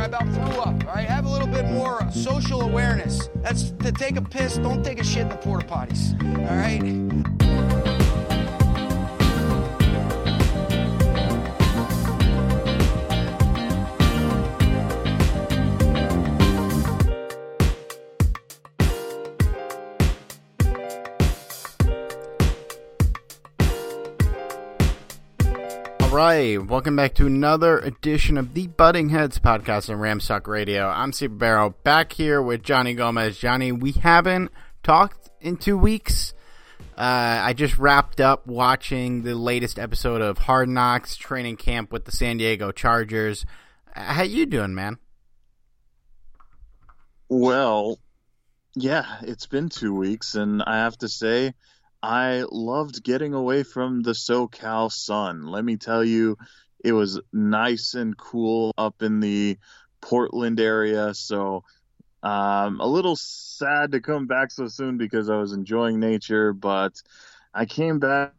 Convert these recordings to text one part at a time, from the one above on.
I about threw up. All right, have a little bit more uh, social awareness. That's to take a piss, don't take a shit in the porta potties. All right. Right, welcome back to another edition of the Butting Heads podcast on Ramstock Radio. I'm Super Barrow, back here with Johnny Gomez. Johnny, we haven't talked in two weeks. Uh, I just wrapped up watching the latest episode of Hard Knocks training camp with the San Diego Chargers. How you doing, man? Well, yeah, it's been two weeks, and I have to say, I loved getting away from the SoCal sun. Let me tell you, it was nice and cool up in the Portland area. So, um, a little sad to come back so soon because I was enjoying nature, but I came back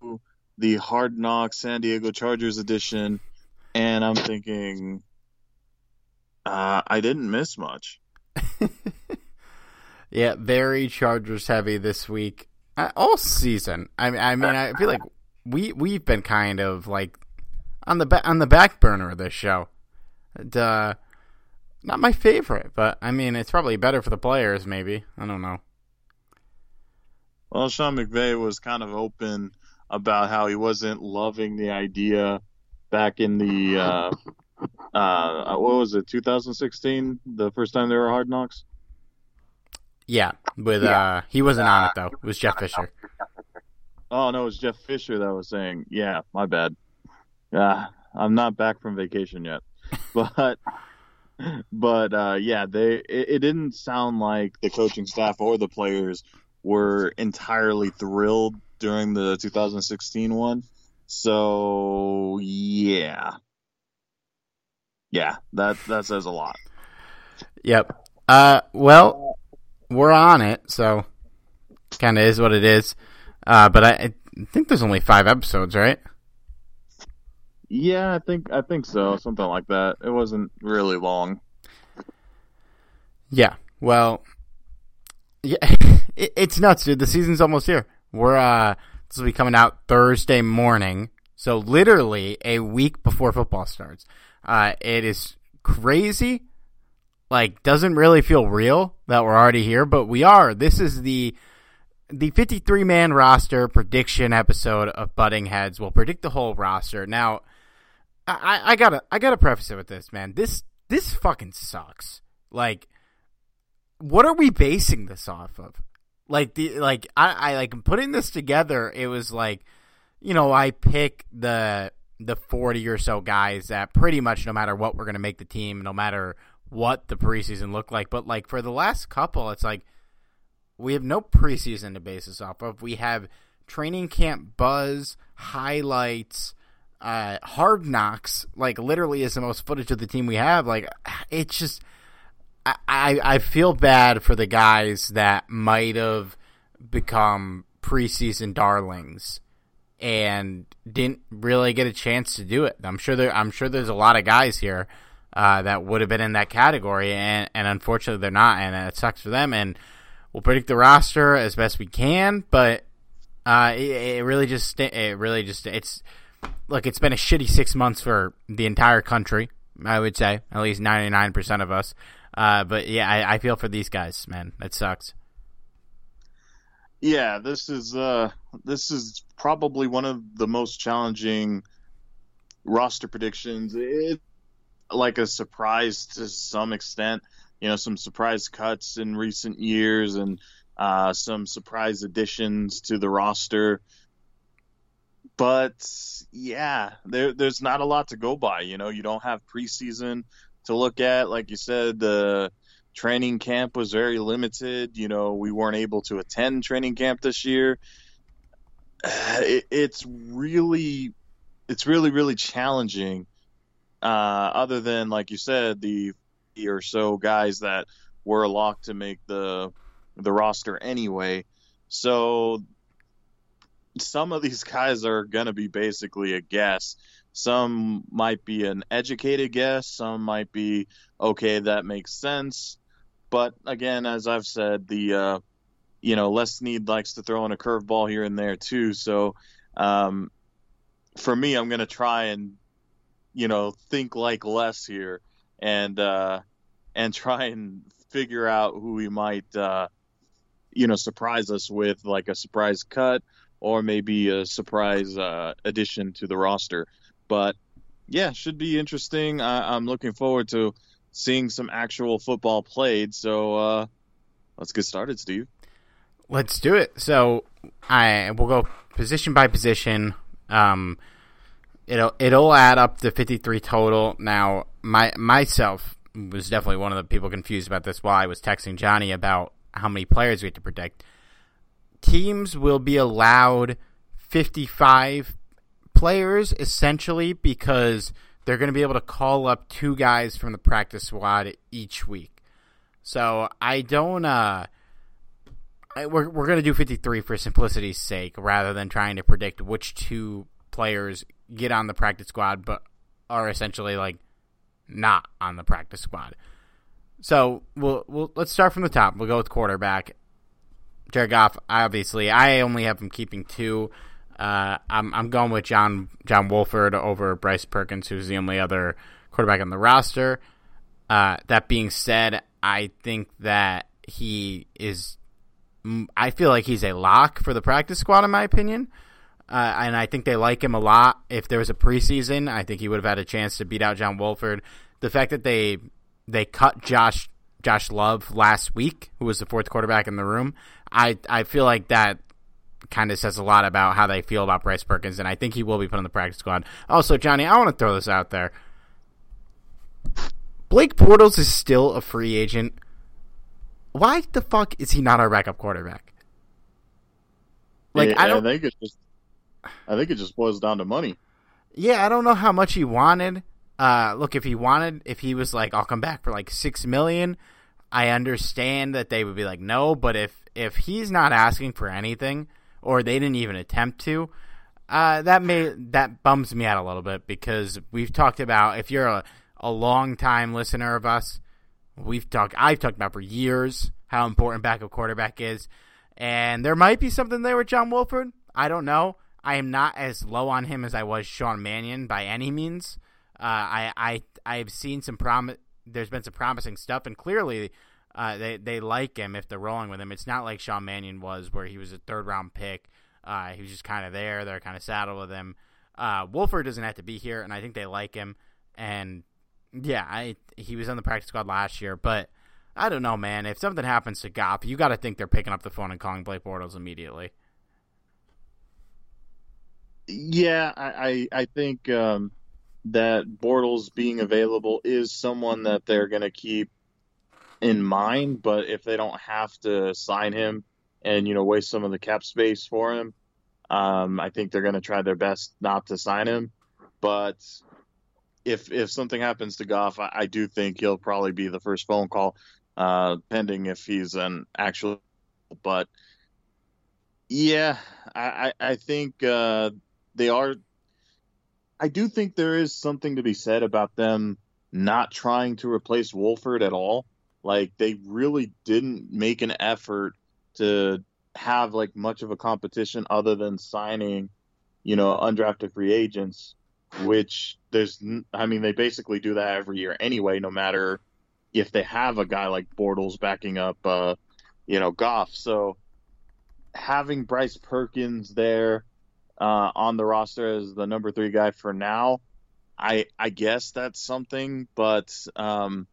to the Hard Knocks San Diego Chargers edition, and I'm thinking, uh, I didn't miss much. yeah, very Chargers heavy this week. Uh, all season. I mean, I mean, I feel like we we've been kind of like on the ba- on the back burner of this show. And, uh, not my favorite, but I mean, it's probably better for the players. Maybe I don't know. Well, Sean McVay was kind of open about how he wasn't loving the idea back in the uh, uh, what was it, 2016, the first time there were Hard Knocks. Yeah, with uh, he wasn't on it though. It was Jeff Fisher. Oh no, it was Jeff Fisher that was saying, "Yeah, my bad. Yeah, I'm not back from vacation yet." But but uh, yeah, they it, it didn't sound like the coaching staff or the players were entirely thrilled during the 2016 one. So yeah, yeah, that that says a lot. Yep. Uh, well, we're on it, so kind of is what it is. Uh, but I, I think there's only five episodes, right? Yeah, I think I think so, something like that. It wasn't really long. Yeah. Well, yeah, it, it's nuts, dude. The season's almost here. We're uh, this will be coming out Thursday morning, so literally a week before football starts. Uh, it is crazy. Like, doesn't really feel real that we're already here, but we are. This is the the 53 man roster prediction episode of Butting Heads. We'll predict the whole roster. Now, I, I gotta I gotta preface it with this, man. This this fucking sucks. Like, what are we basing this off of? Like the like I, I like putting this together. It was like, you know, I pick the the forty or so guys that pretty much no matter what we're gonna make the team, no matter what the preseason looked like. But like for the last couple, it's like we have no preseason to base this off of. We have training camp buzz, highlights, uh, hard knocks. Like literally, is the most footage of the team we have. Like it's just I, I feel bad for the guys that might have become preseason darlings and didn't really get a chance to do it. I'm sure there I'm sure there's a lot of guys here uh, that would have been in that category and, and unfortunately they're not and it sucks for them and we'll predict the roster as best we can but uh, it, it really just it really just it's look it's been a shitty 6 months for the entire country I would say at least 99% of us uh, but yeah, I, I feel for these guys, man. That sucks. Yeah, this is uh, this is probably one of the most challenging roster predictions. It like a surprise to some extent. You know, some surprise cuts in recent years and uh, some surprise additions to the roster. But yeah, there, there's not a lot to go by. You know, you don't have preseason to look at. Like you said, the training camp was very limited. You know, we weren't able to attend training camp this year. It, it's really, it's really, really challenging. Uh, other than, like you said, the or so guys that were locked to make the the roster anyway. So some of these guys are going to be basically a guess. Some might be an educated guess, some might be okay, that makes sense. But again, as I've said, the uh, you know Les Snead likes to throw in a curveball here and there too. So um, for me, I'm going to try and you know think like less here and uh, and try and figure out who he might uh, you know surprise us with, like a surprise cut or maybe a surprise uh, addition to the roster. But yeah, should be interesting. I, am looking forward to seeing some actual football played. So uh, let's get started, Steve. Let's do it. So I we'll go position by position. Um, it'll it'll add up to 53 total. Now, my myself was definitely one of the people confused about this while I was texting Johnny about how many players we had to predict. Teams will be allowed 55 players essentially because they're going to be able to call up two guys from the practice squad each week. So I don't. Uh, I, we're we're going to do 53 for simplicity's sake rather than trying to predict which two players get on the practice squad but are essentially like not on the practice squad. So we'll, we'll let's start from the top. We'll go with quarterback. Jared Goff, obviously, I only have him keeping two. Uh, I'm I'm going with John John Wolford over Bryce Perkins, who's the only other quarterback on the roster. Uh, that being said, I think that he is. I feel like he's a lock for the practice squad, in my opinion. Uh, and I think they like him a lot. If there was a preseason, I think he would have had a chance to beat out John Wolford. The fact that they they cut Josh Josh Love last week, who was the fourth quarterback in the room, I I feel like that kind of says a lot about how they feel about Bryce Perkins, and I think he will be put on the practice squad. Also, Johnny, I want to throw this out there. Blake Bortles is still a free agent. Why the fuck is he not our backup quarterback? Like yeah, I don't I think it just I think it just boils down to money. Yeah, I don't know how much he wanted. Uh, look, if he wanted, if he was like, I'll come back for like six million, I understand that they would be like, no. But if if he's not asking for anything, or they didn't even attempt to, uh, that may that bums me out a little bit because we've talked about if you're a, a long time listener of us, we've talked I've talked about for years how important backup quarterback is, and there might be something there with John Wolford. I don't know. I am not as low on him as I was Sean Mannion by any means. Uh, I I I've seen some prom. There's been some promising stuff, and clearly. Uh, they they like him if they're rolling with him. It's not like Sean Mannion was, where he was a third round pick uh, he was just kind of there. They're kind of saddled with him. Uh, Wolford doesn't have to be here, and I think they like him. And yeah, I he was on the practice squad last year, but I don't know, man. If something happens to Goff, you got to think they're picking up the phone and calling Blake Bortles immediately. Yeah, I I, I think um, that Bortles being available is someone that they're going to keep in mind. But if they don't have to sign him and you know waste some of the cap space for him, um, I think they're going to try their best not to sign him, but if if something happens to Goff, I, I do think he'll probably be the first phone call, uh, pending if he's an actual. But yeah, I I think uh, they are. I do think there is something to be said about them not trying to replace Wolford at all. Like they really didn't make an effort to have like much of a competition other than signing, you know, undrafted free agents, which there's, I mean, they basically do that every year anyway, no matter if they have a guy like Bortles backing up, uh, you know, Goff. So having Bryce Perkins there uh, on the roster as the number three guy for now, I I guess that's something, but um,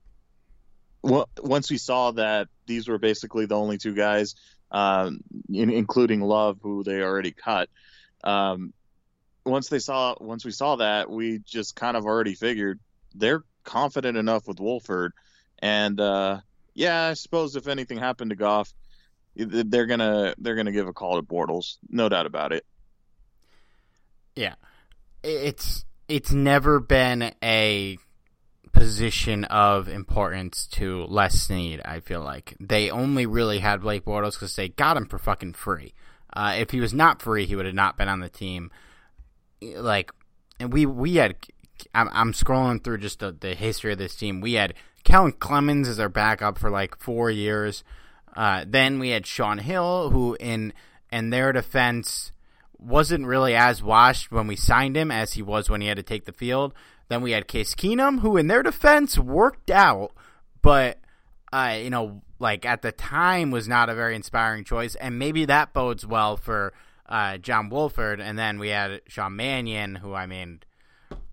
once we saw that these were basically the only two guys um, in, including Love, who they already cut. Um, once they saw, once we saw that, we just kind of already figured they're confident enough with Wolford, and uh, yeah, I suppose if anything happened to Goff, they're gonna they're gonna give a call to Bortles, no doubt about it. Yeah, it's it's never been a position of importance to Les Snead. I feel like they only really had Blake Bortles because they got him for fucking free. Uh, if he was not free, he would have not been on the team. Like, and we we had. I'm, scrolling through just the, the history of this team. We had Kellen Clemens as our backup for like four years. Uh, then we had Shaun Hill, who in in their defense wasn't really as washed when we signed him as he was when he had to take the field. Then we had Case Keenum, who in their defense worked out, but uh, you know, like at the time was not a very inspiring choice, and maybe that bodes well for uh, John Wolford. And then we had Sean Mannion, who I mean,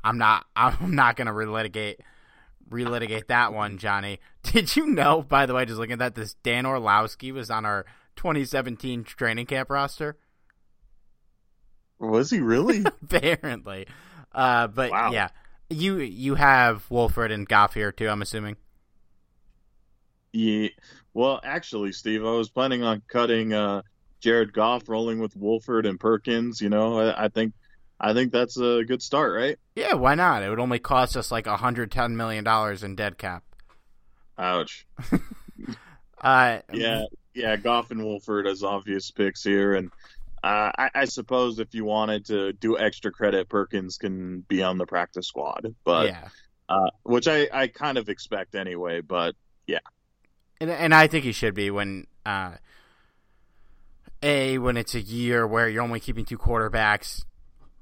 I'm not, I'm not to relitigate, relitigate that one, Johnny. Did you know, by the way, just looking at that, this Dan Orlovsky was on our 2017 training camp roster? Was he really? Apparently. Uh, but wow. yeah, you you have Wolford and Goff here too. I'm assuming. Yeah. Well, actually, Steve, I was planning on cutting uh, Jared Goff, rolling with Wolford and Perkins. You know, I, I, think I think that's a good start, right? Yeah, why not? It would only cost us like 110 million dollars in dead cap. Ouch. uh, yeah, yeah, Goff and Wolford as obvious picks here, and uh, I, I, suppose if you wanted to do extra credit, Perkins can be on the practice squad, but yeah. uh, which I, I kind of expect anyway. But yeah, and and I think he should be when uh, a when it's a year where you're only keeping two quarterbacks.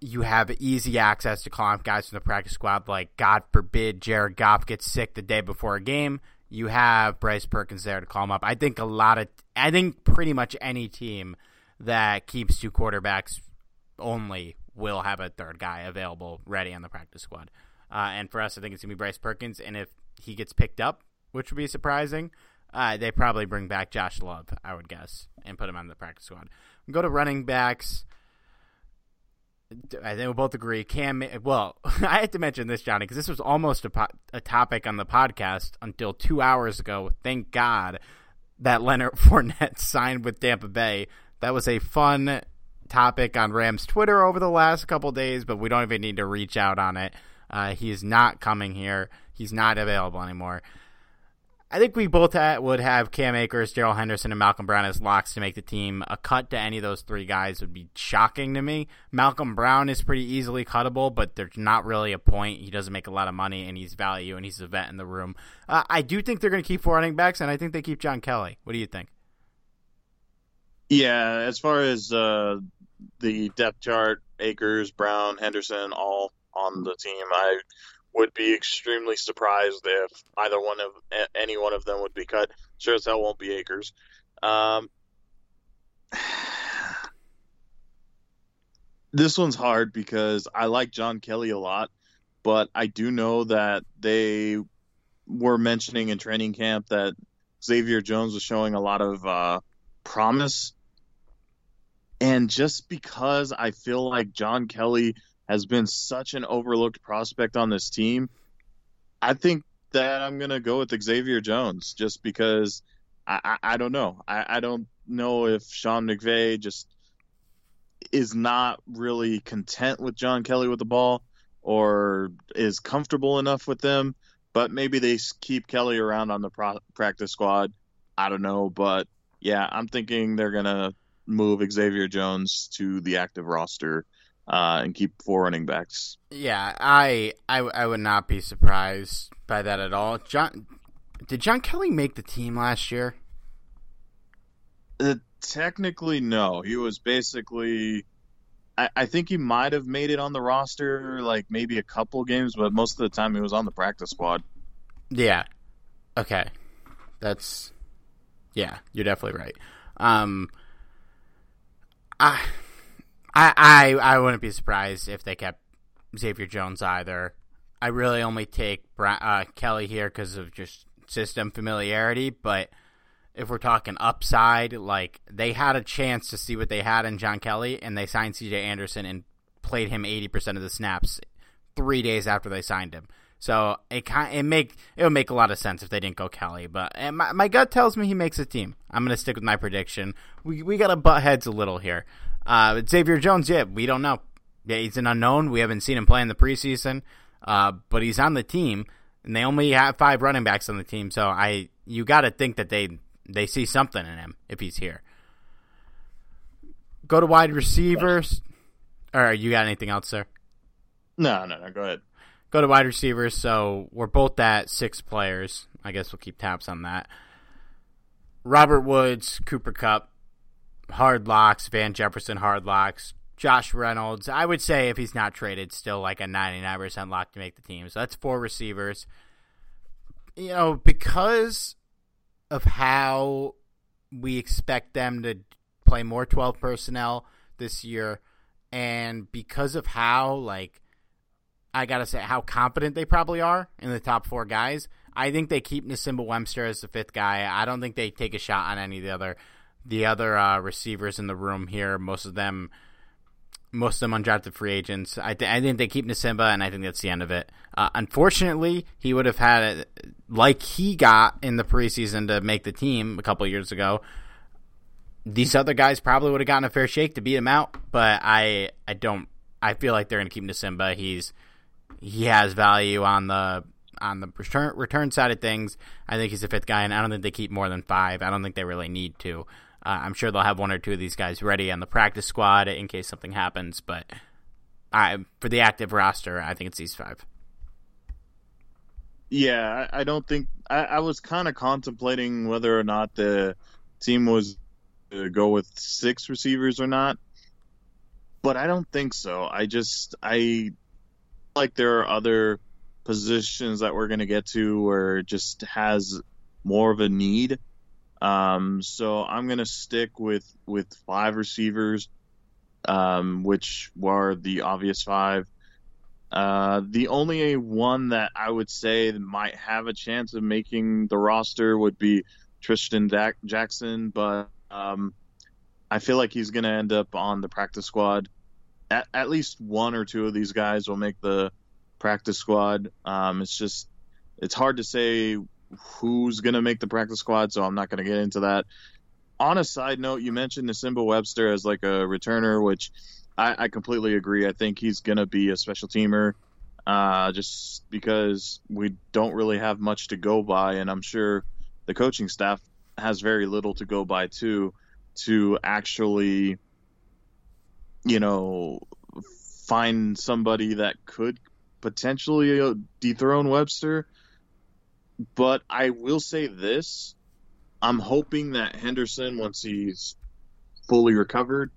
You have easy access to call up guys from the practice squad. Like God forbid Jared Goff gets sick the day before a game, you have Bryce Perkins there to call him up. I think a lot of, I think pretty much any team that keeps two quarterbacks only will have a third guy available ready on the practice squad. Uh, and for us, I think it's going to be Bryce Perkins. And if he gets picked up, which would be surprising, uh, they probably bring back Josh Love, I would guess, and put him on the practice squad. Go to running backs. I think we'll both agree. Cam, well, I had to mention this, Johnny, because this was almost a, po- a topic on the podcast until two hours ago. Thank God that Leonard Fournette signed with Tampa Bay that was a fun topic on Rams Twitter over the last couple days, but we don't even need to reach out on it. Uh, he is not coming here. He's not available anymore. I think we both ha- would have Cam Akers, Darrell Henderson, and Malcolm Brown as locks to make the team. A cut to any of those three guys would be shocking to me. Malcolm Brown is pretty easily cuttable, but there's not really a point. He doesn't make a lot of money, and he's value, and he's a vet in the room. Uh, I do think they're going to keep four running backs, and I think they keep John Kelly. What do you think? Yeah, as far as uh, the depth chart, Akers, Brown, Henderson, all on the team, I would be extremely surprised if either one of any one of them would be cut. Sure as hell won't be Akers. Um, this one's hard because I like John Kelly a lot, but I do know that they were mentioning in training camp that Xavier Jones was showing a lot of uh, promise. And just because I feel like John Kelly has been such an overlooked prospect on this team. I think that I'm going to go with Xavier Jones just because I, I, I don't know. I, I don't know if Sean McVay just is not really content with John Kelly with the ball or is comfortable enough with them. But maybe they keep Kelly around on the pro- practice squad. I don't know. But yeah, I'm thinking they're going to move Xavier Jones to the active roster uh, and keep four running backs. Yeah, I, I I would not be surprised by that at all. John, did John Kelly make the team last year? Uh, technically, no. He was basically. I, I think he might have made it on the roster, like maybe a couple games, but most of the time he was on the practice squad. Yeah. Okay. That's. Yeah, you're definitely right. Um. I I, I wouldn't be surprised if they kept Xavier Jones either. I really only take uh, Kelly here because of just system familiarity, but if we're talking upside, like they had a chance to see what they had in John Kelly, and they signed C.J. Anderson and played him eighty percent of the snaps three days after they signed him. So it kind it make it would make a lot of sense if they didn't go Kelly, but my, my gut tells me he makes a team. I'm gonna stick with my prediction. We we gotta butt heads a little here. Uh, Xavier Jones, yeah, we don't know. Yeah, he's an unknown. We haven't seen him play in the preseason, uh, but he's on the team, and they only have five running backs on the team. So I, you got to think that they they see something in him if he's here. Go to wide receivers. Or you got anything else, sir? No, no, no. Go ahead. Go to wide receivers. So we're both at six players. I guess we'll keep tabs on that. Robert Woods, Cooper Kupp, hard locks, Van Jefferson hard locks, Josh Reynolds. I would say if he's not traded, still like a 99% lock to make the team. So that's four receivers. You know, because of how we expect them to play more 12 personnel this year and because of how like I got to say how confident they probably are in the top 4 guys, I think they keep Nsimba Webster as the fifth guy. I don't think they take a shot on any of the other the other uh, receivers in the room here, most of them, most of them undrafted free agents. I, th- I think they keep Nsimba, and I think that's the end of it. Uh, unfortunately, he would have had it like he got in the preseason to make the team a couple years ago. These other guys probably would have gotten a fair shake to beat him out, but I I don't. I feel like they're going to keep Nsimba. He's he has value on the on the return return side of things. I think he's a fifth guy, and I don't think they keep more than five. I don't think they really need to. Uh, I'm sure they'll have one or two of these guys ready on the practice squad in case something happens. But I, for the active roster, I think it's these five. Yeah, I, I don't think I, I was kind of contemplating whether or not the team was to go with six receivers or not, but I don't think so. I just I like there are other positions that we're going to get to where it just has more of a need. Um, so I'm gonna stick with with five receivers, um, which were the obvious five. Uh, the only one that I would say might have a chance of making the roster would be Trishton Jackson, but um, I feel like he's going to end up on the practice squad. At, at, least one or two of these guys will make the practice squad. Um, it's just it's hard to say who's going to make the practice squad, so I'm not going to get into that. On a side note, you mentioned Nsimba Webster as like a returner, which I, I completely agree. I think he's going to be a special teamer uh, just because we don't really have much to go by, and I'm sure the coaching staff has very little to go by too to actually you know find somebody that could potentially uh, dethrone Webster. But I will say this I'm hoping that Henderson, once he's fully recovered,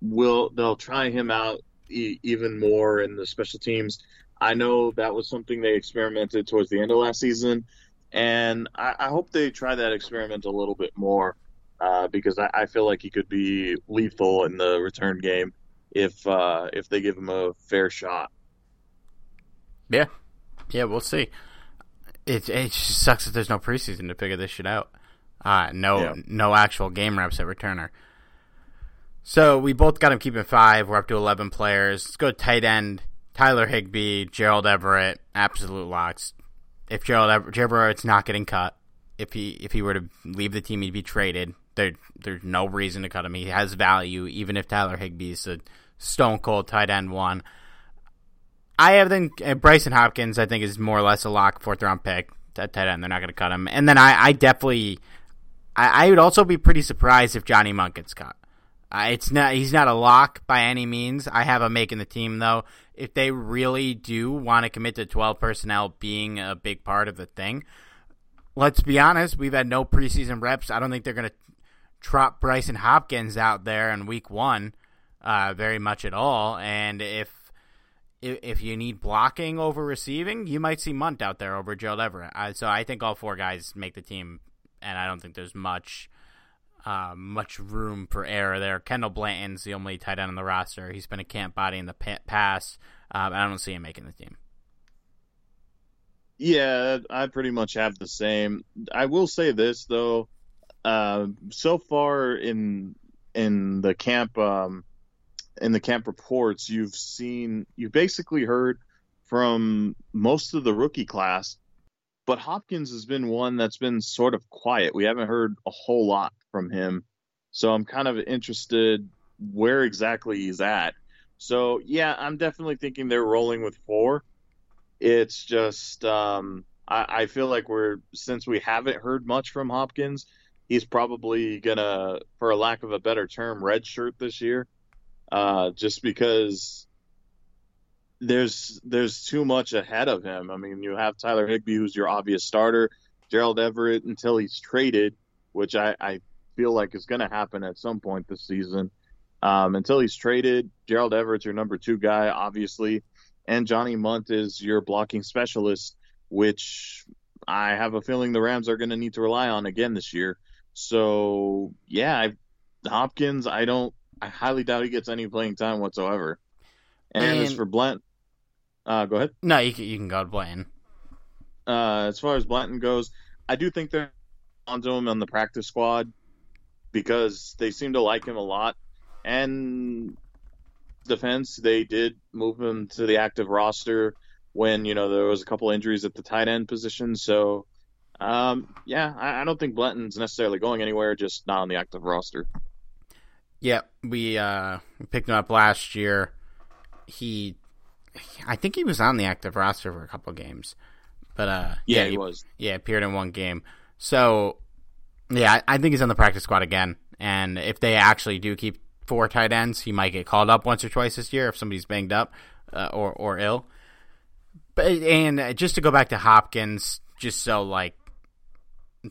will they'll try him out e- even more in the special teams. I know that was something they experimented towards the end of last season, and I, I hope they try that experiment a little bit more uh, because I, I, feel like he could be lethal in the return game if uh, if they give him a fair shot. Yeah, yeah, we'll see. It it just sucks that there's no preseason to figure this shit out. Uh, no yeah. no actual game reps at returner. So we both got him keeping five. We're up to eleven players. Let's go tight end. Tyler Higbee, Gerald Everett, absolute locks. If Gerald Ever- Gerald Everett's not getting cut, if he if he were to leave the team, he'd be traded. There there's no reason to cut him. He has value, even if Tyler Higbee's a stone cold tight end one. I have then uh, Brycen Hopkins. I think is more or less a lock fourth round pick. That tight end, they're not going to cut him. And then I, I definitely, I, I, would also be pretty surprised if Johnny Mundt gets cut. Uh, it's not he's not a lock by any means. I have him making the team though. If they really do want to commit to twelve personnel being a big part of the thing, let's be honest. We've had no preseason reps. I don't think they're going to trot Brycen Hopkins out there in week one, uh, very much at all. And if if you need blocking over receiving, you might see Mundt out there over Joe Everett. Uh, so I think all four guys make the team, and I don't think there's much uh, much room for error there. Kendall Blanton's the only tight end on the roster. He's been a camp body in the past. Um, I don't see him making the team. Yeah, I pretty much have the same. I will say this though, uh, so far in in the camp um, in the camp reports, you've seen, you basically heard from most of the rookie class, but Hopkins has been one that's been sort of quiet. We haven't heard a whole lot from him. So I'm kind of interested where exactly he's at. So yeah, I'm definitely thinking they're rolling with four. It's just um, I, I feel like we're since we haven't heard much from Hopkins, he's probably gonna, for a lack of a better term, redshirt this year uh, just because there's there's too much ahead of him. I mean, you have Tyler Higbee, who's your obvious starter, Gerald Everett until he's traded, which I, I feel like is going to happen at some point this season. Um, until he's traded, Gerald Everett's your number two guy, obviously, and Johnny Mundt is your blocking specialist, which I have a feeling the Rams are going to need to rely on again this year. So yeah, I, Hopkins, I don't I highly doubt he gets any playing time whatsoever. And, and as for Blunt, uh, go ahead. No, you can, you can go to Blanton. Uh, as far as Blanton goes, I do think they're onto him on the practice squad because they seem to like him a lot. And defense, they did move him to the active roster when you know there was a couple injuries at the tight end position. So, um, yeah, I, I don't think Blanton's necessarily going anywhere, just not on the active roster. Yeah, we uh, picked him up last year. He, I think he was on the active roster for a couple games, but uh, yeah, yeah he, he, was. Yeah, appeared in one game. So, yeah, I, I think he's on the practice squad again. And if they actually do keep four tight ends, he might get called up once or twice this year if somebody's banged up uh, or or ill. But and just to go back to Hopkins, just so like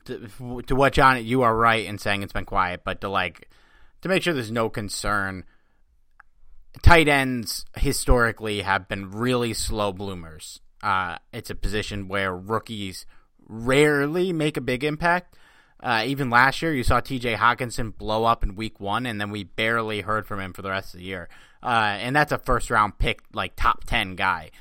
to, to what John, you are right in saying it's been quiet, but to like to make sure there's no concern. Tight ends historically have been really slow bloomers. Uh, it's a position where rookies rarely make a big impact. Uh, even last year, you saw T.J. Hockenson blow up in Week One, and then we barely heard from him for the rest of the year. Uh, and that's a first round pick, like top ten guy.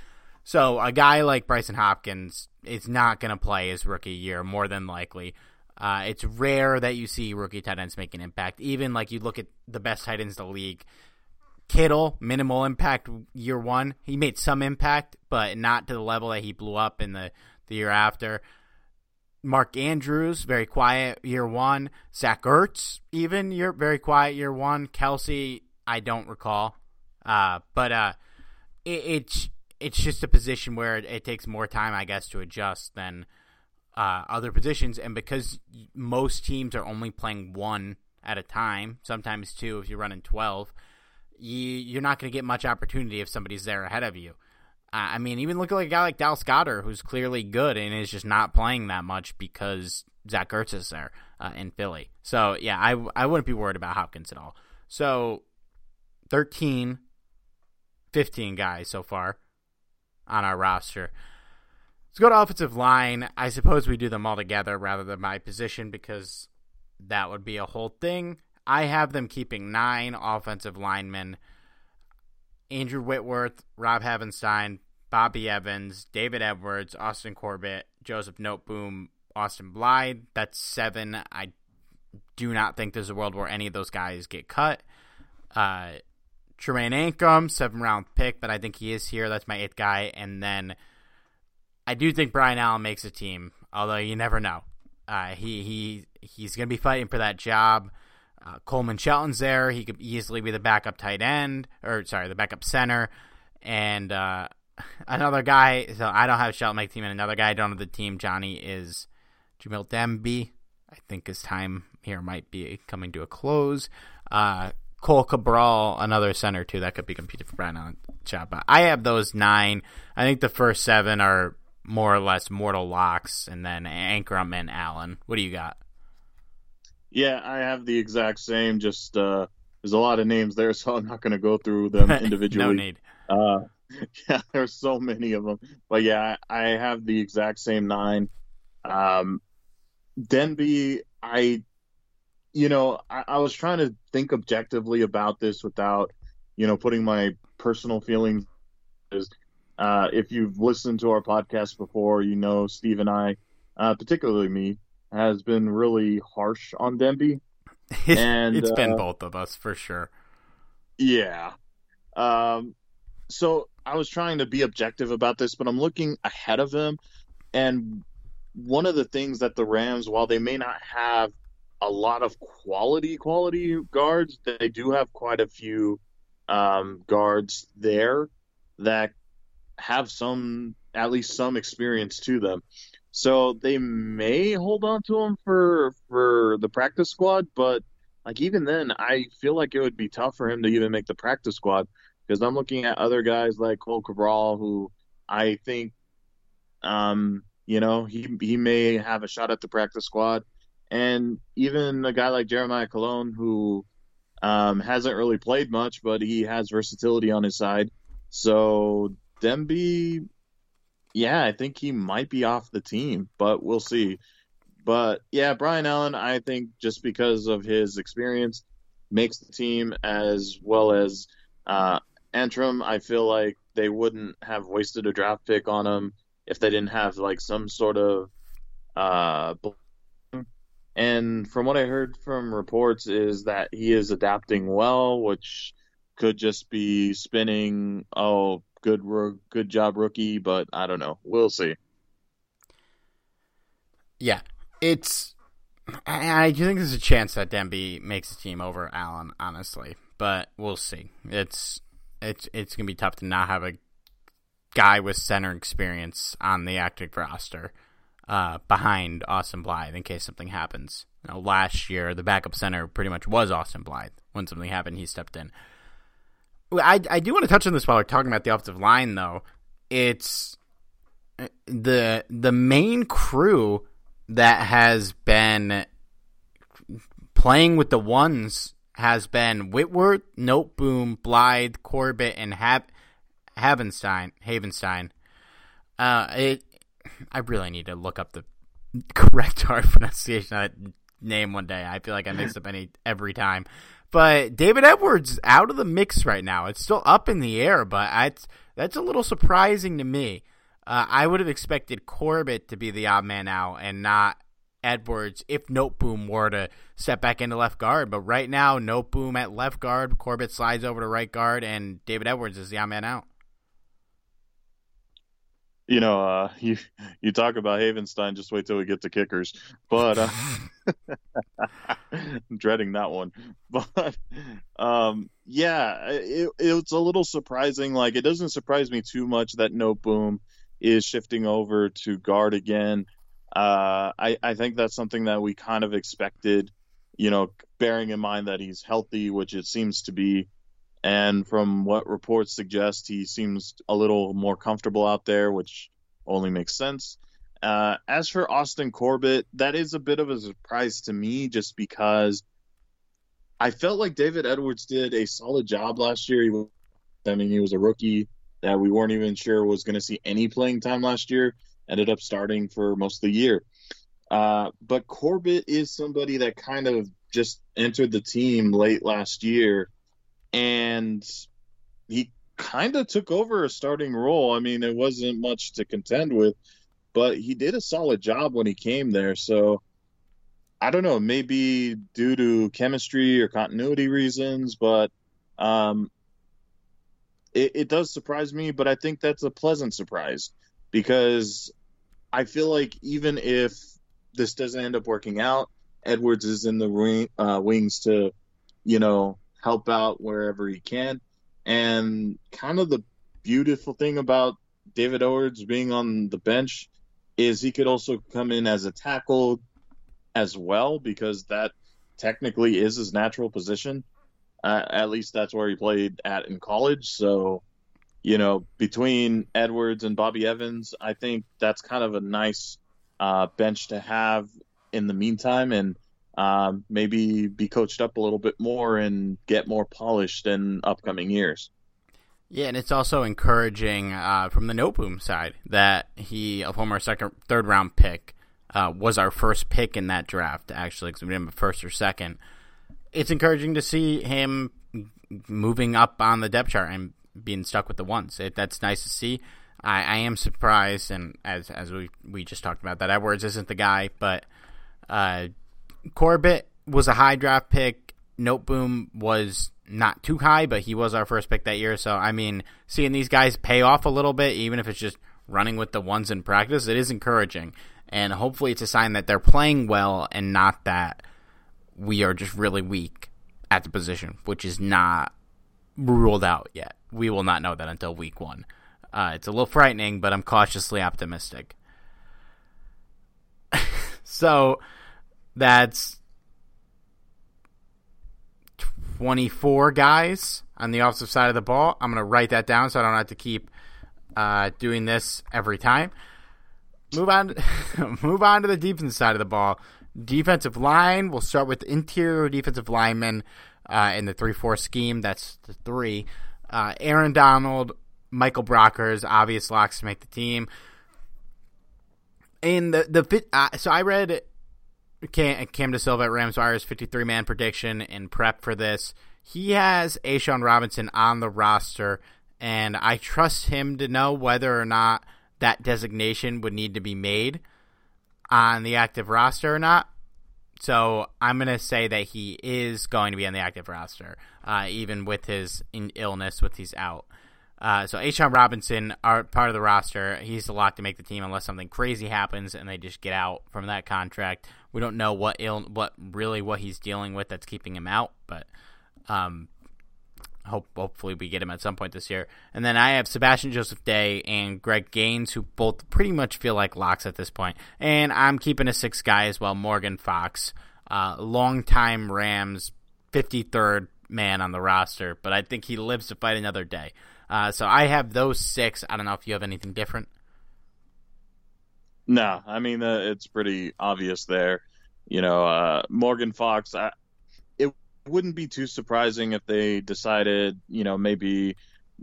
So a guy like Brycen Hopkins is not going to play his rookie year more than likely. Uh, it's rare that you see rookie tight ends make an impact. Even like you look at the best tight ends in the league. Kittle, minimal impact year one. He made some impact, but not to the level that he blew up in the, the year after. Mark Andrews, very quiet year one. Zach Ertz, even year very quiet year one. Kelce I don't recall. Uh, but uh, it, it's it's just a position where it, it takes more time, I guess, to adjust than uh, other positions, and because most teams are only playing one at a time, sometimes two if you're running twelve, you, you're not going to get much opportunity if somebody's there ahead of you. I mean, even look at a guy like Dallas Goedert, who's clearly good and is just not playing that much because Zach Ertz is there uh, in Philly. So yeah, I I wouldn't be worried about Hopkins at all. So 13, 15 guys so far on our roster. Let's go to offensive line. I suppose we do them all together rather than my position because that would be a whole thing. I have them keeping nine offensive linemen Andrew Whitworth, Rob Havenstein, Bobby Evans, David Edwards, Austin Corbett, Joseph Noteboom, Austin Blythe. That's seven. I do not think there's a world where any of those guys get cut. Uh, Tremayne Anchrum, seven round pick, but I think he is here. That's my eighth guy. And then I do think Brian Allen makes a team, although you never know. Uh, he he he's going to be fighting for that job. Uh, Coleman Shelton's there. He could easily be the backup tight end, or sorry, the backup center. And uh, another guy. So I don't have Shelton make team, and another guy I don't have the team. Johnny is Jamil Demby. I think his time here might be coming to a close. Uh, Cohl Cabral, another center too, that could be competed for Brian Allen. But I have those nine. I think the first seven are more or less mortal locks, and then Anchrum and Allen. What do you got? Yeah, I have the exact same. Just uh, there's a lot of names there, so I'm not going to go through them individually. no need. Uh, yeah, there's so many of them. But yeah, I, I have the exact same nine. Um, Demby, I, you know, I, I was trying to think objectively about this without, you know, putting my personal feelings. Uh, if you've listened to our podcast before, you know Steve and I, uh, particularly me, has been really harsh on Demby. and it's uh, been both of us for sure. Yeah. Um, so I was trying to be objective about this, but I'm looking ahead of him, and one of the things that the Rams, while they may not have a lot of quality quality guards, they do have quite a few um, guards there that have some at least some experience to them. So they may hold on to him for for the practice squad, but like even then, I feel like it would be tough for him to even make the practice squad because I'm looking at other guys like Cohl Cabral who I think, um, you know, he he may have a shot at the practice squad, and even a guy like Jeremiah Kolone who um, hasn't really played much, but he has versatility on his side. So Demby, yeah, I think he might be off the team, but we'll see. But yeah, Brian Allen, I think just because of his experience, makes the team as well as uh, Anchrum. I feel like they wouldn't have wasted a draft pick on him if they didn't have like some sort of. Uh, and from what I heard from reports, is that he is adapting well, which could just be spinning. Oh, good, good job, rookie. But I don't know. We'll see. Yeah, it's. I, do think there's a chance that Demby makes the team over Allen, honestly, but we'll see. It's it's it's gonna be tough to not have a guy with center experience on the active roster uh, behind Austin Blythe in case something happens. You know, last year, the backup center pretty much was Austin Blythe. When something happened, he stepped in. I, I do want to touch on this while we're talking about the offensive line, though. It's uh, the the main crew that has been playing with the ones has been Whitworth, Noteboom, Blythe, Corbett, and Hav- Havenstein. Havenstein. Uh, it. I really need to look up the correct hard pronunciation of that name one day. I feel like I mix up any every time. But David Edwards out of the mix right now. It's still up in the air, but that's that's a little surprising to me. Uh, I would have expected Corbett to be the odd man out and not Edwards if Noteboom were to step back into left guard. But right now, Noteboom at left guard, Corbett slides over to right guard, and David Edwards is the odd man out. You know, uh, you you talk about Havenstein. Just wait till we get to kickers. But uh, I'm dreading that one. But um, yeah, it, it's a little surprising. Like it doesn't surprise me too much that Noteboom is shifting over to guard again. Uh, I, I think that's something that we kind of expected, you know, bearing in mind that he's healthy, which it seems to be. And from what reports suggest, he seems a little more comfortable out there, which only makes sense. Uh, as for Austin Corbett, that is a bit of a surprise to me just because I felt like David Edwards did a solid job last year. I mean, he was a rookie that we weren't even sure was going to see any playing time last year. Ended up starting for most of the year. Uh, but Corbett is somebody that kind of just entered the team late last year, and he kind of took over a starting role. I mean, it wasn't much to contend with, but he did a solid job when he came there. So I don't know, maybe due to chemistry or continuity reasons, but um, it, it does surprise me. But I think that's a pleasant surprise because I feel like even if this doesn't end up working out, Edwards is in the uh, wings to, you know, help out wherever he can. And kind of the beautiful thing about David Edwards being on the bench is he could also come in as a tackle, as well because that technically is his natural position. Uh, at least that's where he played at in college. So, you know, between Edwards and Bobby Evans, I think that's kind of a nice uh, bench to have in the meantime, and um, maybe be coached up a little bit more and get more polished in upcoming years. Yeah, and it's also encouraging uh, from the Noteboom side that he, a former second, third round pick, uh, was our first pick in that draft, actually, because we didn't have a first or second. It's encouraging to see him moving up on the depth chart and being stuck with the ones. It, that's nice to see. I, I, am surprised, and as as we we just talked about, that Edwards isn't the guy, but uh, Corbett was a high draft pick. Noteboom was not too high, but he was our first pick that year. So I mean, seeing these guys pay off a little bit, even if it's just running with the ones in practice, it is encouraging and hopefully it's a sign that they're playing well and not that we are just really weak at the position, which is not ruled out yet. We will not know that until week one. Uh, it's a little frightening, but I'm cautiously optimistic. so that's 24 guys on the offensive side of the ball. I'm going to write that down so I don't have to keep uh, doing this every time move on. move on to the defensive side of the ball. Defensive line. We'll start with interior defensive linemen uh, in the three-four scheme. That's the three. Uh, Aaron Donald, Michael Brockers, obvious locks to make the team. In the the uh, so I read Cam, Cam DaSilva at Rams Wire's 53 man prediction in prep for this. He has A'Shawn Robinson on the roster, and I trust him to know whether or not that designation would need to be made on the active roster or not. So I'm going to say that he is going to be on the active roster, uh, even with his illness, with he's out. Uh, so A'Shawn Robinson are part of the roster. He's the lock to make the team unless something crazy happens and they just get out from that contract. We don't know what ill, what really what he's dealing with that's keeping him out, but um, Hope hopefully we get him at some point this year. And then I have Sebastian Joseph Day and Greg Gaines, who both pretty much feel like locks at this point. And I'm keeping a six guy as well, Morgan Fox, uh, longtime Rams, 53rd man on the roster, but I think he lives to fight another day. Uh, so I have those six. I don't know if you have anything different. No, I mean uh, it's pretty obvious there. You know, uh, Morgan Fox. I, wouldn't be too surprising if they decided, you know, maybe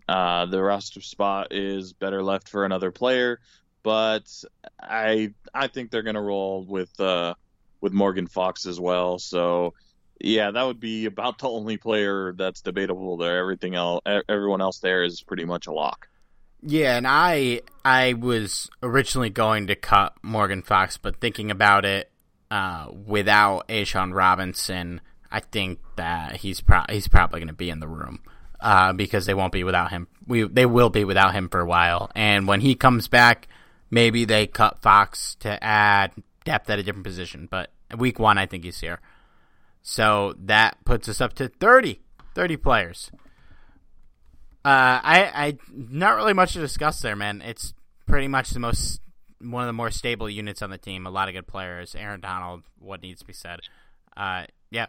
uh, the roster spot is better left for another player. But I I think they're gonna roll with uh, with Morgan Fox as well. So yeah, that would be about the only player that's debatable there. Everything else, everyone else there is pretty much a lock. Yeah, and I I was originally going to cut Morgan Fox, but thinking about it, uh, without A'Shawn Robinson, I think that he's pro- he's probably going to be in the room uh, because they won't be without him. We they will be without him for a while, and when he comes back, maybe they cut Fox to add depth at a different position. But week one, I think he's here, so that puts us up to 30, 30 players. Uh, I I not really much to discuss there, man. It's pretty much the most one of the more stable units on the team. A lot of good players. Aaron Donald, what needs to be said. Uh, yeah,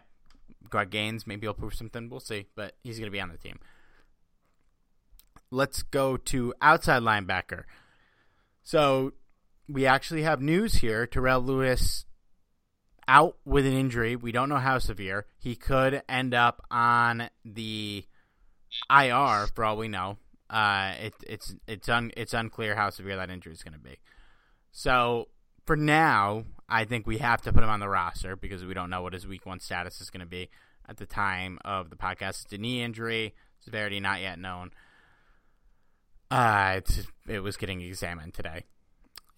Greg Gaines, maybe he'll prove something. We'll see, but he's going to be on the team. Let's go to outside linebacker. So we actually have news here. Terrell Lewis out with an injury. We don't know how severe. He could end up on the IR for all we know. Uh, it, it's it's un, it's unclear how severe that injury is going to be. So for now, I think we have to put him on the roster because we don't know what his week one status is going to be at the time of the podcast. It's a knee injury, severity not yet known. Uh, it was getting examined today.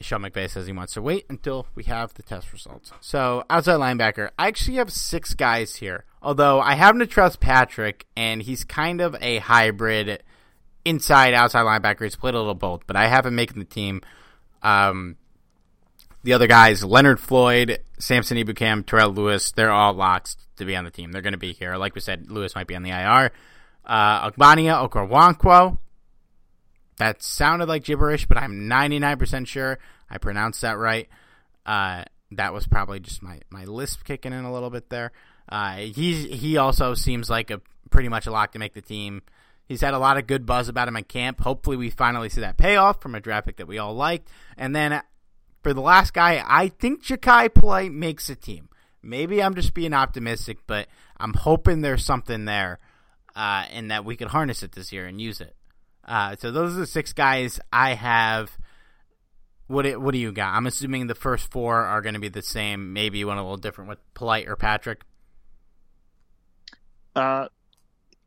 Sean McVay says he wants to wait until we have the test results. So, outside linebacker, I actually have six guys here. Although I happen to trust Patrick, and he's kind of a hybrid inside outside linebacker. He's played a little both, but I have him making the team. Um, the other guys, Leonard Floyd, Samson Ebukam, Terrell Lewis, they're all locked to be on the team. They're going to be here. Like we said, Lewis might be on the IR. Uh, Ogbonnia Okoronkwo, that sounded like gibberish, but I'm 99% sure I pronounced that right. Uh, that was probably just my, my lisp kicking in a little bit there. Uh, he's, he also seems like a pretty much a lock to make the team. He's had a lot of good buzz about him in camp. Hopefully, we finally see that payoff from a draft pick that we all liked. And then for the last guy, I think Jachai Polite makes a team. Maybe I'm just being optimistic, but I'm hoping there's something there uh, and that we could harness it this year and use it. Uh, so those are the six guys I have. What what do you got? I'm assuming the first four are going to be the same. Maybe one a little different with Polite or Patrick. Uh,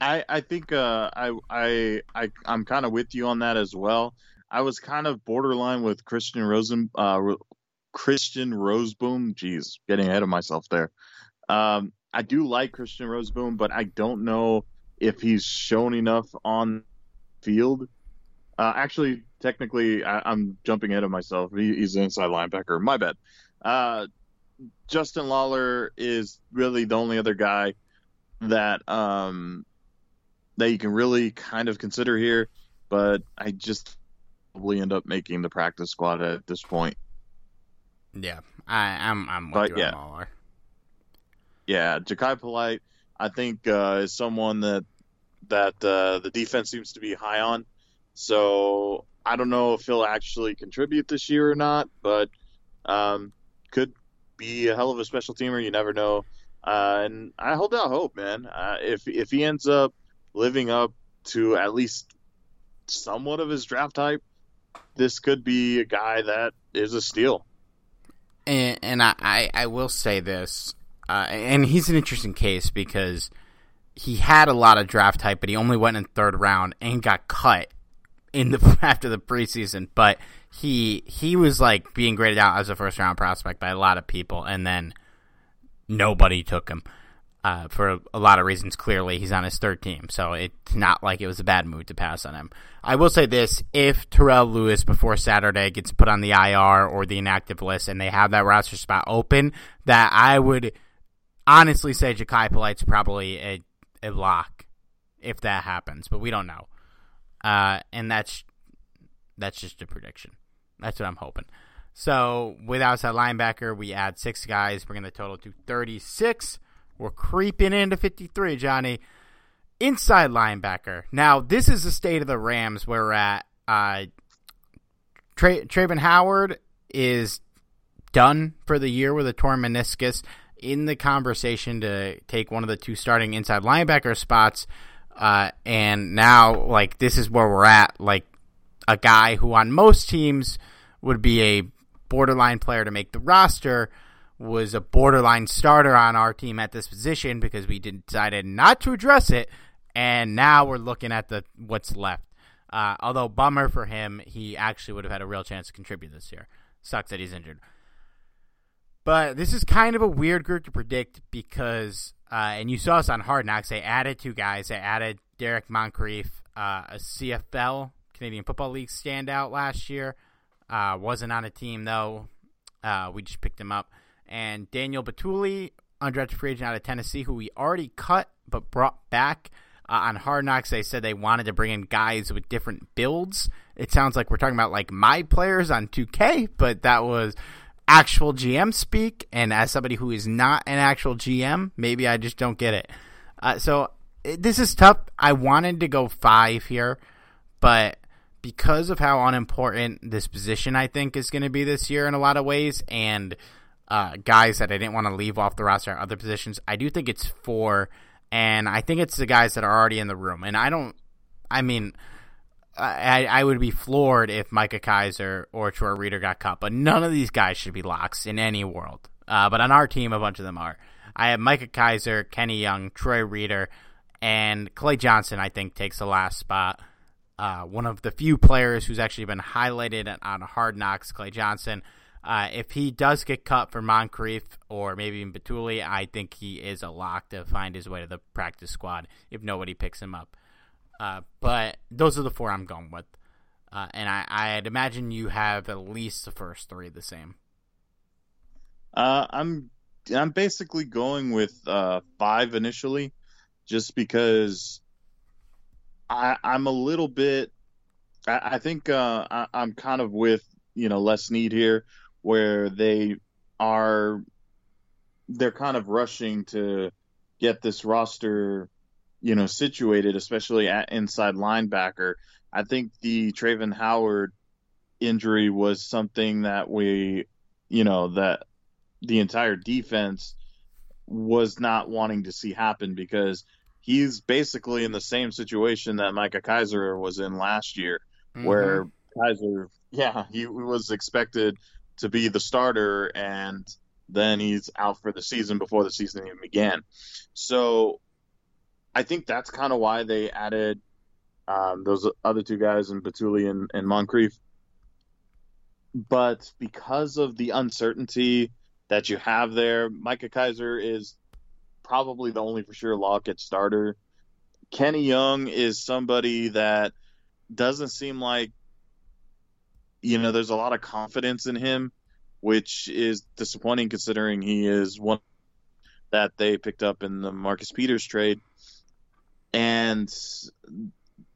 I I think uh, I I I I'm kind of with you on that as well. I was kind of borderline with Christian Rosen, uh, Christian Rozeboom. Jeez, getting ahead of myself there. Um, I do like Christian Rozeboom, but I don't know if he's shown enough on field. Uh, actually, technically, I, am jumping ahead of myself. He, he's an inside linebacker. My bad. Uh, Justin Lawler is really the only other guy that um, that you can really kind of consider here, but I just probably end up making the practice squad at this point. Yeah, I, am I'm, I'm but, yeah. Yeah, Jachai Polite, I think uh, is someone that that uh, the defense seems to be high on. So I don't know if he'll actually contribute this year or not, but um, could be a hell of a special teamer. You never know. Uh, and I hold out hope, man. Uh, if if he ends up living up to at least somewhat of his draft type, this could be a guy that is a steal. And, and I, I, will say this, uh, and he's an interesting case because he had a lot of draft type, but he only went in third round and got cut in the after the preseason. But he he was like being graded out as a first round prospect by a lot of people, and then nobody took him uh, for a lot of reasons. Clearly, he's on his third team, so it's not like it was a bad move to pass on him. I will say this: if Terrell Lewis before Saturday gets put on the IR or the inactive list, and they have that roster spot open, that I would honestly say Jachai Polite's probably a, a lock if that happens, but we don't know. Uh, and that's that's just a prediction. That's what I'm hoping. So with outside linebacker, we add six guys, bringing the total to 36. We're creeping into 53, Johnny. Inside linebacker. Now, this is the state of the Rams where we're at. Uh, Tra- Travin Howard is done for the year with a torn meniscus. In the conversation to take one of the two starting inside linebacker spots, uh, and now like this is where we're at. Like a guy who on most teams would be a borderline player to make the roster was a borderline starter on our team at this position because we decided not to address it, and now we're looking at the what's left. Uh, although bummer for him, he actually would have had a real chance to contribute this year. Sucks that he's injured. But this is kind of a weird group to predict because, uh, and you saw us on Hard Knocks, they added two guys. They added Derrick Moncrief, uh, a CFL Canadian Football League standout last year. Uh, wasn't on a team though. Uh, we just picked him up and Daniel Bituli, undrafted free agent out of Tennessee, who we already cut but brought back. Uh, on Hard Knocks, they said they wanted to bring in guys with different builds. It sounds like we're talking about like my players on 2K, but that was actual GM speak. And as somebody who is not an actual GM, maybe I just don't get it. Uh, so this is tough. I wanted to go five here, but because of how unimportant this position I think is going to be this year in a lot of ways, and uh, guys that I didn't want to leave off the roster at other positions, I do think it's four, and I think it's the guys that are already in the room. And I don't, I mean, I, I would be floored if Micah Kiser or Troy Reeder got cut, but none of these guys should be locks in any world. Uh, but on our team, a bunch of them are. I have Micah Kiser, Kenny Young, Troy Reeder, and Clay Johnston. I think takes the last spot. Uh, one of the few players who's actually been highlighted on Hard Knocks, Clay Johnston. Uh, if he does get cut for Moncrief or maybe even Bituli, I think he is a lock to find his way to the practice squad if nobody picks him up. Uh, but those are the four I'm going with. Uh, and I, I'd imagine you have at least the first three the same. Uh, I'm I'm basically going with uh, five initially, just because I, I'm a little bit. I, I think uh, I, I'm kind of with you know Les Need here, where they are they're kind of rushing to get this roster, you know, situated, especially at inside linebacker. I think the Travin Howard injury was something that we, you know, that the entire defense was not wanting to see happen because he's basically in the same situation that Micah Kiser was in last year, mm-hmm. where Kiser, yeah, he was expected to be the starter and then he's out for the season before the season even began. So I think that's kind of why they added um, those other two guys in Bituli and, and Moncrief. But because of the uncertainty that you have there. Micah Kaiser is probably the only for sure lock at starter. Kenny Young is somebody that doesn't seem like you know there's a lot of confidence in him, which is disappointing considering he is one that they picked up in the Marcus Peters trade. And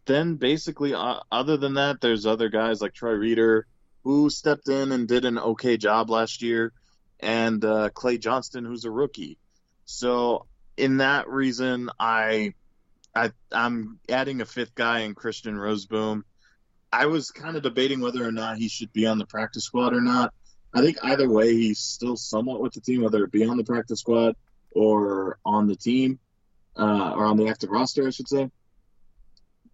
then basically, uh, other than that, there's other guys like Troy Reeder who stepped in and did an okay job last year and uh, Clay Johnston, who's a rookie. So in that reason, I, I I'm adding a fifth guy in Christian Rozeboom. I was kind of debating whether or not he should be on the practice squad or not. I think either way, he's still somewhat with the team, whether it be on the practice squad or on the team, uh, or on the active roster, I should say.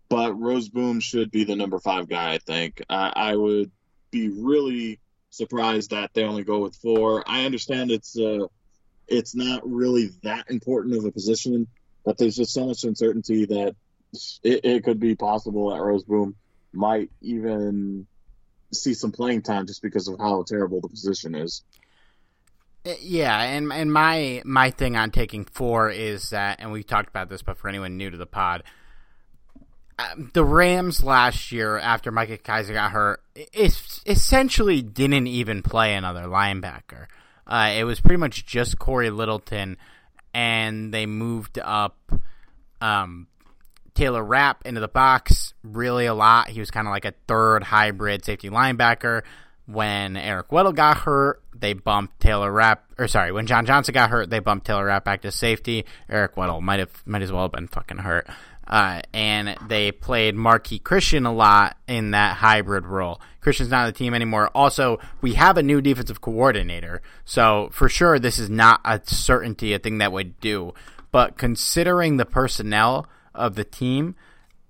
But Rozeboom should be the number five guy, I think. Uh, I would be really surprised that they only go with four. I understand it's uh, it's not really that important of a position, but there's just so much uncertainty that it, it could be possible that Rozeboom might even see some playing time just because of how terrible the position is. Uh, yeah, and and my my thing on taking four is that, and we talked about this, but for anyone new to the pod, um, the Rams last year after Micah Kiser got hurt, essentially didn't even play another linebacker. Uh, it was pretty much just Cory Littleton, and they moved up um, Taylor Rapp into the box really a lot. He was kind of like a third hybrid safety linebacker. When Eric Weddle got hurt, they bumped Taylor Rapp, or sorry, when John Johnson got hurt, they bumped Taylor Rapp back to safety. Eric Weddle might have might as well have been fucking hurt. Uh, and they played Marqui Christian a lot in that hybrid role. Christian's not on the team anymore. Also, we have a new defensive coordinator, so for sure this is not a certainty, a thing that would do. But considering the personnel of the team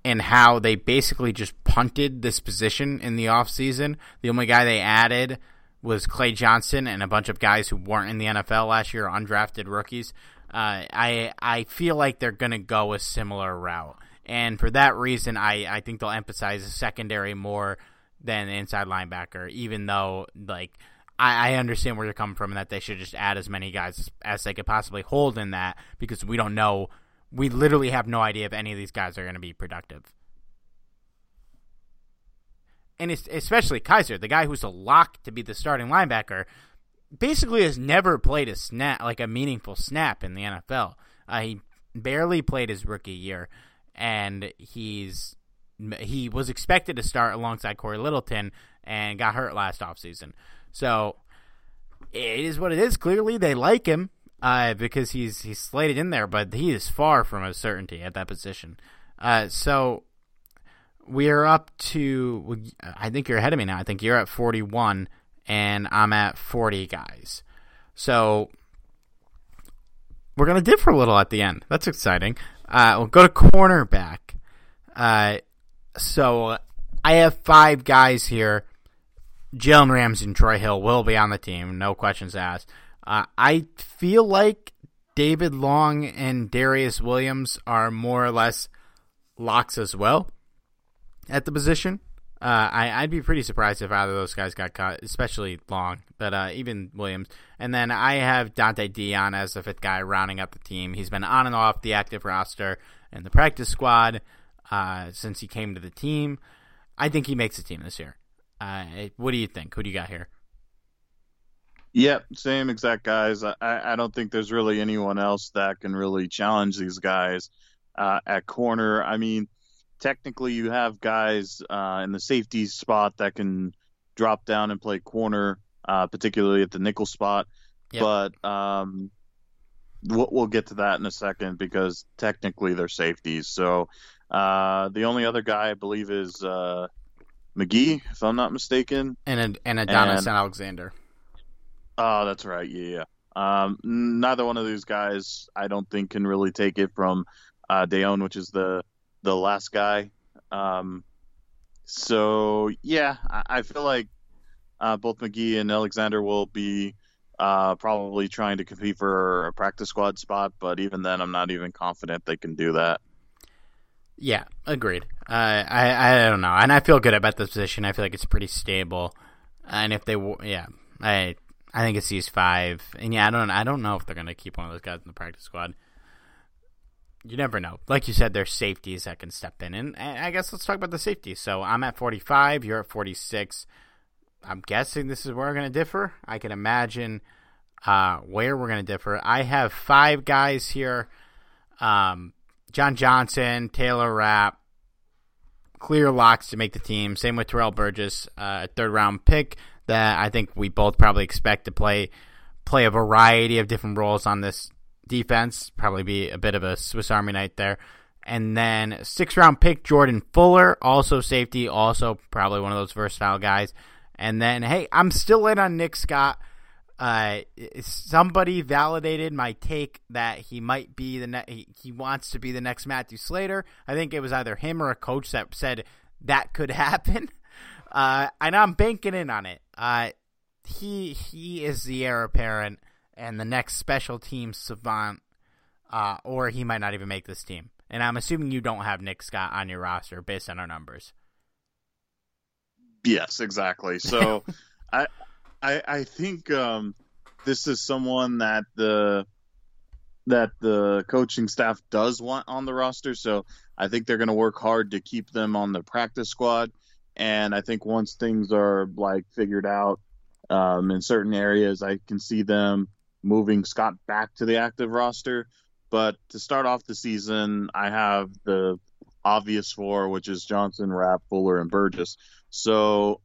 and how they basically just punted this position in the offseason, the only guy they added was Clay Johnston and a bunch of guys who weren't in the NFL last year, undrafted rookies. Uh, I I feel like they're going to go a similar route, and for that reason, I, I think they'll emphasize the secondary more than inside linebacker. Even though like I, understand where you're coming from, and that they should just add as many guys as they could possibly hold in that because we don't know. We literally have no idea if any of these guys are going to be productive. And especially Kiser, the guy who's a lock to be the starting linebacker, basically has never played a snap like a meaningful snap in the NFL. Uh, he barely played his rookie year, and he's he was expected to start alongside Cory Littleton and got hurt last offseason. So it is what it is. Clearly, they like him uh, because he's he's slated in there, but he is far from a certainty at that position. Uh, so we are up to. I think you're ahead of me now. I think you're at 41, and I'm at 40 guys. So we're gonna differ a little at the end. That's exciting. Uh, we'll go to cornerback. Uh, so I have five guys here. Jalen Ramsey and Troy Hill will be on the team, no questions asked. Uh, I feel like David Long and Darius Williams are more or less locks as well at the position. Uh, I, would be pretty surprised if either of those guys got cut, especially Long, but uh, even Williams. And then I have Donte Deayon as the fifth guy rounding out the team. He's been on and off the active roster and the practice squad uh, since he came to the team. I think he makes the team this year. Uh, what do you think? Who do you got here? Yep, same exact guys. I, I don't think there's really anyone else that can really challenge these guys uh, at corner. I mean, technically, you have guys uh, in the safety spot that can drop down and play corner, uh, particularly at the nickel spot. Yep. But um, we'll, we'll, get to that in a second because technically they're safeties. So uh, the only other guy I believe is uh, McGee, if I'm not mistaken, and and Adonis and, Alexander. Oh, that's right. Yeah, yeah. Um, neither one of these guys, I don't think, can really take it from uh, Deayon, which is the the last guy. Um, so yeah, I, I feel like uh, both McGee and Alexander will be uh, probably trying to compete for a practice squad spot, but even then, I'm not even confident they can do that. Yeah, agreed. Uh, I I don't know, and I feel good about this position. I feel like it's pretty stable, and if they, yeah, I I think it's these five, and yeah, I don't I don't know if they're gonna keep one of those guys in the practice squad. You never know. Like you said, there's safeties that can step in, and I guess let's talk about the safeties. So I'm at 45, you're at 46. I'm guessing this is where we're gonna differ. I can imagine uh, where we're gonna differ. I have five guys here. Um, John Johnson, Taylor Rapp, clear locks to make the team. Same with Terrell Burgess, uh, a third round pick that I think we both probably expect to play play a variety of different roles on this defense. Probably be a bit of a Swiss Army knife there. And then six round pick Jordan Fuller, also safety, also probably one of those versatile guys. And then hey, I'm still in on Nick Scott. Uh, somebody validated my take that he might be the ne- he, he wants to be the next Matthew Slater. I think it was either him or a coach that said that could happen. Uh, and I'm banking in on it. Uh, he he is the heir apparent and the next special team savant, uh, or he might not even make this team. And I'm assuming you don't have Nick Scott on your roster based on our numbers. Yes, exactly. So I I, I think um, this is someone that the that the coaching staff does want on the roster. So I think they're going to work hard to keep them on the practice squad. And I think once things are like figured out um, in certain areas, I can see them moving Scott back to the active roster. But to start off the season, I have the obvious four, which is Johnson, Rapp, Fuller, and Burgess. So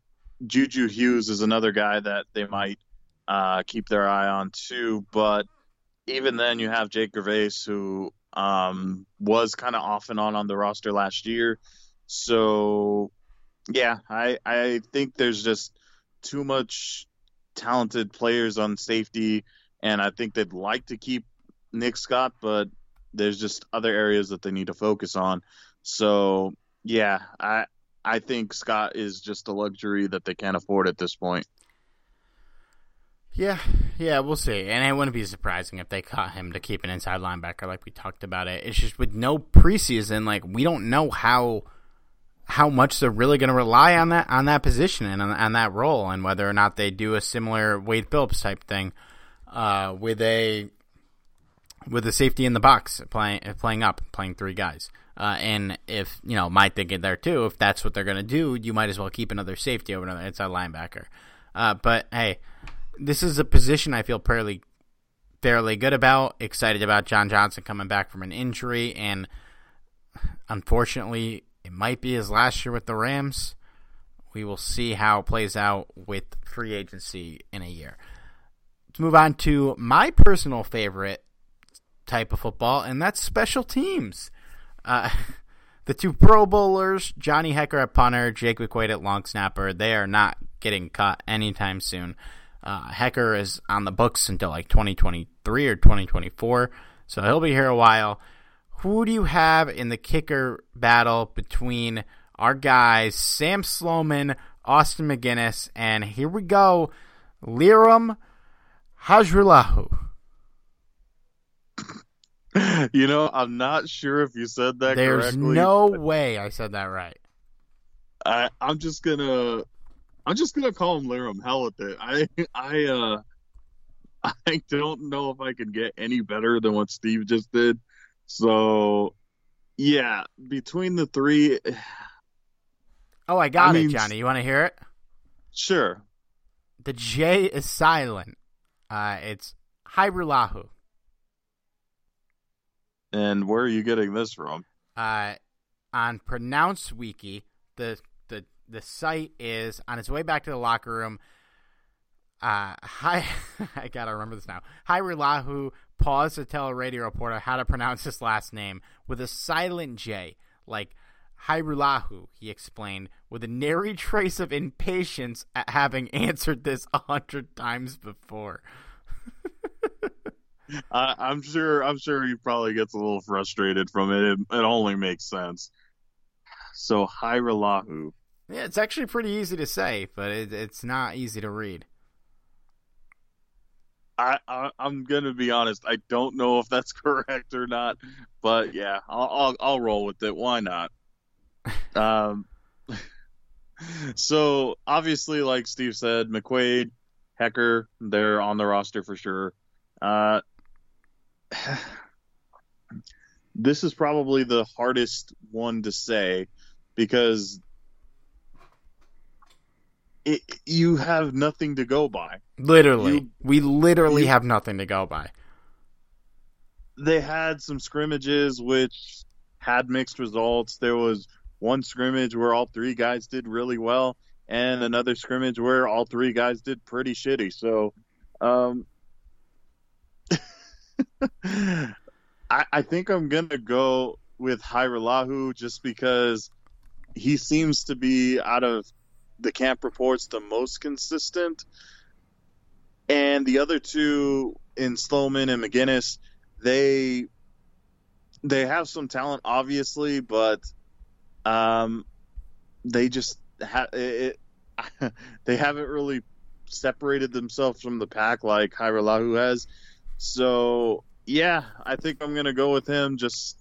Juju Hughes is another guy that they might uh, keep their eye on too. But even then, you have Jake Gervase, who um, was kind of off and on on the roster last year. So, yeah, I I think there's just too much talented players on safety, and I think they'd like to keep Nick Scott, but there's just other areas that they need to focus on. So, yeah, I I think Scott is just a luxury that they can't afford at this point. Yeah, yeah, we'll see. And it wouldn't be surprising if they caught him to keep an inside linebacker like we talked about it. It's just with no preseason, like we don't know how how much they're really going to rely on that on that position and on, on, that role, and whether or not they do a similar Wade Phillips type thing uh, with a with a safety in the box playing playing up, playing three guys. Uh, and if you know my thinking there too, if that's what they're going to do, you might as well keep another safety over another inside linebacker. Uh, but hey, this is a position I feel fairly fairly good about. Excited about John Johnson coming back from an injury, and unfortunately, it might be his last year with the Rams. We will see how it plays out with free agency in a year. Let's move on to my personal favorite type of football, and that's special teams. Uh, the two Pro Bowlers, Johnny Hekker at punter, Jake McQuaide at long snapper, they are not getting cut anytime soon. Uh, Hekker is on the books until like 2023 or 2024, so he'll be here a while. Who do you have in the kicker battle between our guys, Sam Sloman, Austin MacGinnis, and here we go, Lirim Hajrullahu? You know, I'm not sure if you said that There's correctly. no way I said that right. I, I'm just gonna, I'm just gonna call him Lirim. Hell with it. I, I, uh, I don't know if I can get any better than what Steve just did. So, yeah, between the three, Oh, I got I it, mean, Johnny. You want to hear it? sure. The J is silent. Uh, it's Hybrulahu. And where are you getting this from? Uh, on Pronounce Wiki, the the the site is on its way back to the locker room. Uh, hi, I gotta remember this now. Hybrulahu paused to tell a radio reporter how to pronounce his last name with a silent J, like Hybrulahu. He explained with a nary trace of impatience at having answered this a hundred times before. I, I'm sure. I'm sure he probably gets a little frustrated from it. It, it only makes sense. So Hyralahu. Yeah, it's actually pretty easy to say, but it, it's not easy to read. I, I I'm gonna be honest. I don't know if that's correct or not, but yeah, I'll I'll, I'll roll with it. Why not? um. So obviously, like Steve said, McQuaide, Hekker, they're on the roster for sure. Uh, this is probably the hardest one to say because it, you have nothing to go by. Literally, You- we literally you- have nothing to go by. they had some scrimmages which had mixed results. There was one scrimmage where all three guys did really well, and another scrimmage where all three guys did pretty shitty. So, um, I, I think I'm gonna go with Hajrullahu just because he seems to be out of the camp reports the most consistent, and the other two in Sloman and MacGinnis they they have some talent obviously but um they just ha- it, they haven't really separated themselves from the pack like Hajrullahu has. So yeah I think I'm gonna go with him. Just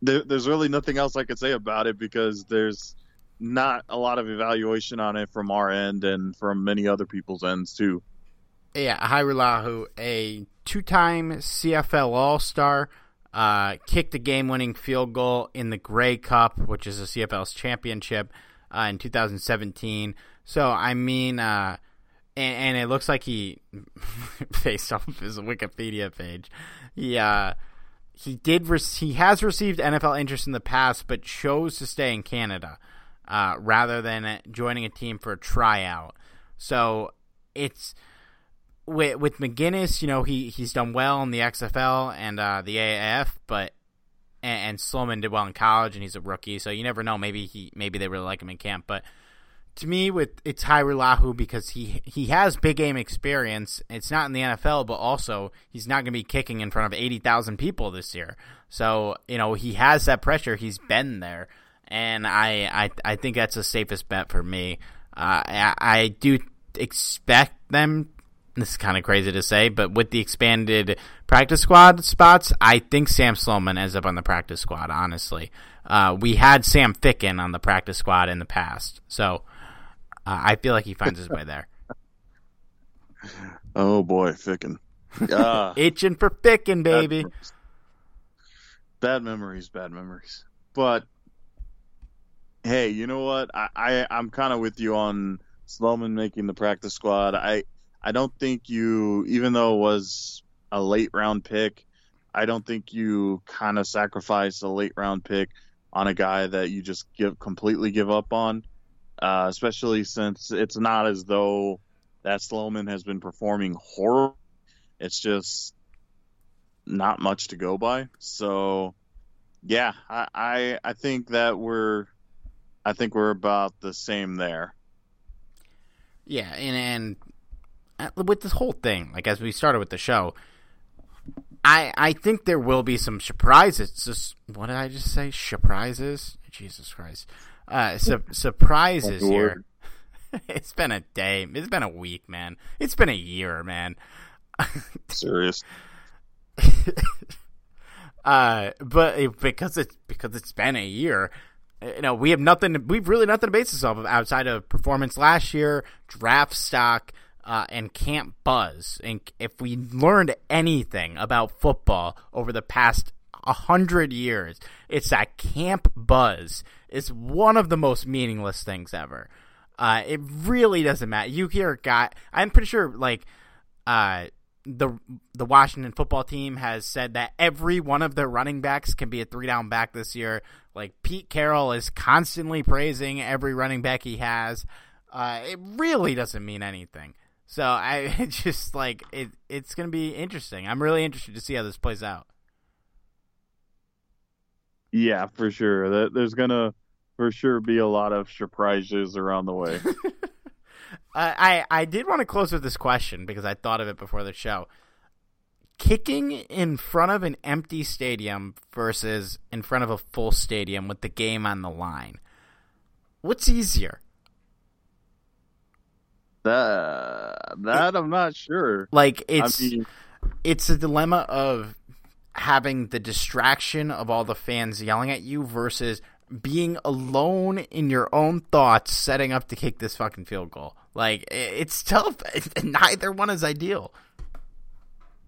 there, there's really nothing else I could say about it because there's not a lot of evaluation on it from our end and from many other people's ends too. Yeah, Hajrullahu, a two-time CFL All-Star, uh, kicked the game-winning field goal in the Grey Cup, which is the CFL's championship, uh, in 2017. So, I mean, uh, and, and it looks like he, based off of his Wikipedia page, he uh, he did re- he has received NFL interest in the past, but chose to stay in Canada uh, rather than joining a team for a tryout. So it's with with MacGinnis, you know, he he's done well in the XFL and uh, the AAF, but and, and Sloman did well in college, and he's a rookie, so you never know. Maybe he maybe they really like him in camp, but to me, with it's Hajrullahu because he he has big game experience. It's not in the NFL, but also he's not going to be kicking in front of eighty thousand people this year. So you know he has that pressure. He's been there, and I I, I think that's the safest bet for me. Uh, I, I do expect them. This is kind of crazy to say, but with the expanded practice squad spots, I think Sam Sloman ends up on the practice squad. Honestly, uh, we had Sam Ficken on the practice squad in the past, so uh, I feel like he finds his way there. oh boy Ficken uh, Itching for Ficken, Bad baby. memories. Bad memories, bad memories. But hey, you know what? I, I I'm kind of with you on Sloman making the practice squad. I I don't think you, even though it was a late round pick, I don't think you kind of sacrifice a late round pick on a guy that you just give completely give up on, uh, especially since it's not as though that Sloman has been performing horrible. It's just not much to go by. So, yeah, I, I I think that we're I think we're about the same there. Yeah, and and with this whole thing, like as we started with the show, I I think there will be some surprises. Just what did I just say? Surprises? Jesus Christ! Uh, su- surprises here. it's been a day. It's been a week, man. It's been a year, man. Serious. uh, but because it's because it's been a year, you know, we have nothing. We've really nothing to base this off of outside of performance last year, draft stock, uh, and camp buzz. And if we learned anything about football over the past hundred years, it's that camp buzz is one of the most meaningless things ever. Uh, it really doesn't matter. You hear guy. I'm pretty sure, like, uh, the the Washington football team has said that every one of their running backs can be a three down back this year. Like Pete Carroll is constantly praising every running back he has. Uh, it really doesn't mean anything. So I just like it. It's going to be interesting. I'm really interested to see how this plays out. Yeah, for sure. There's gonna for sure be a lot of surprises around the way. I I did want to close with this question because I thought of it before the show. Kicking in front of an empty stadium versus in front of a full stadium with the game on the line. What's easier? That that I'm not sure. Like it's I mean, it's a dilemma of having the distraction of all the fans yelling at you versus being alone in your own thoughts setting up to kick this fucking field goal. Like it's tough. Neither one is ideal.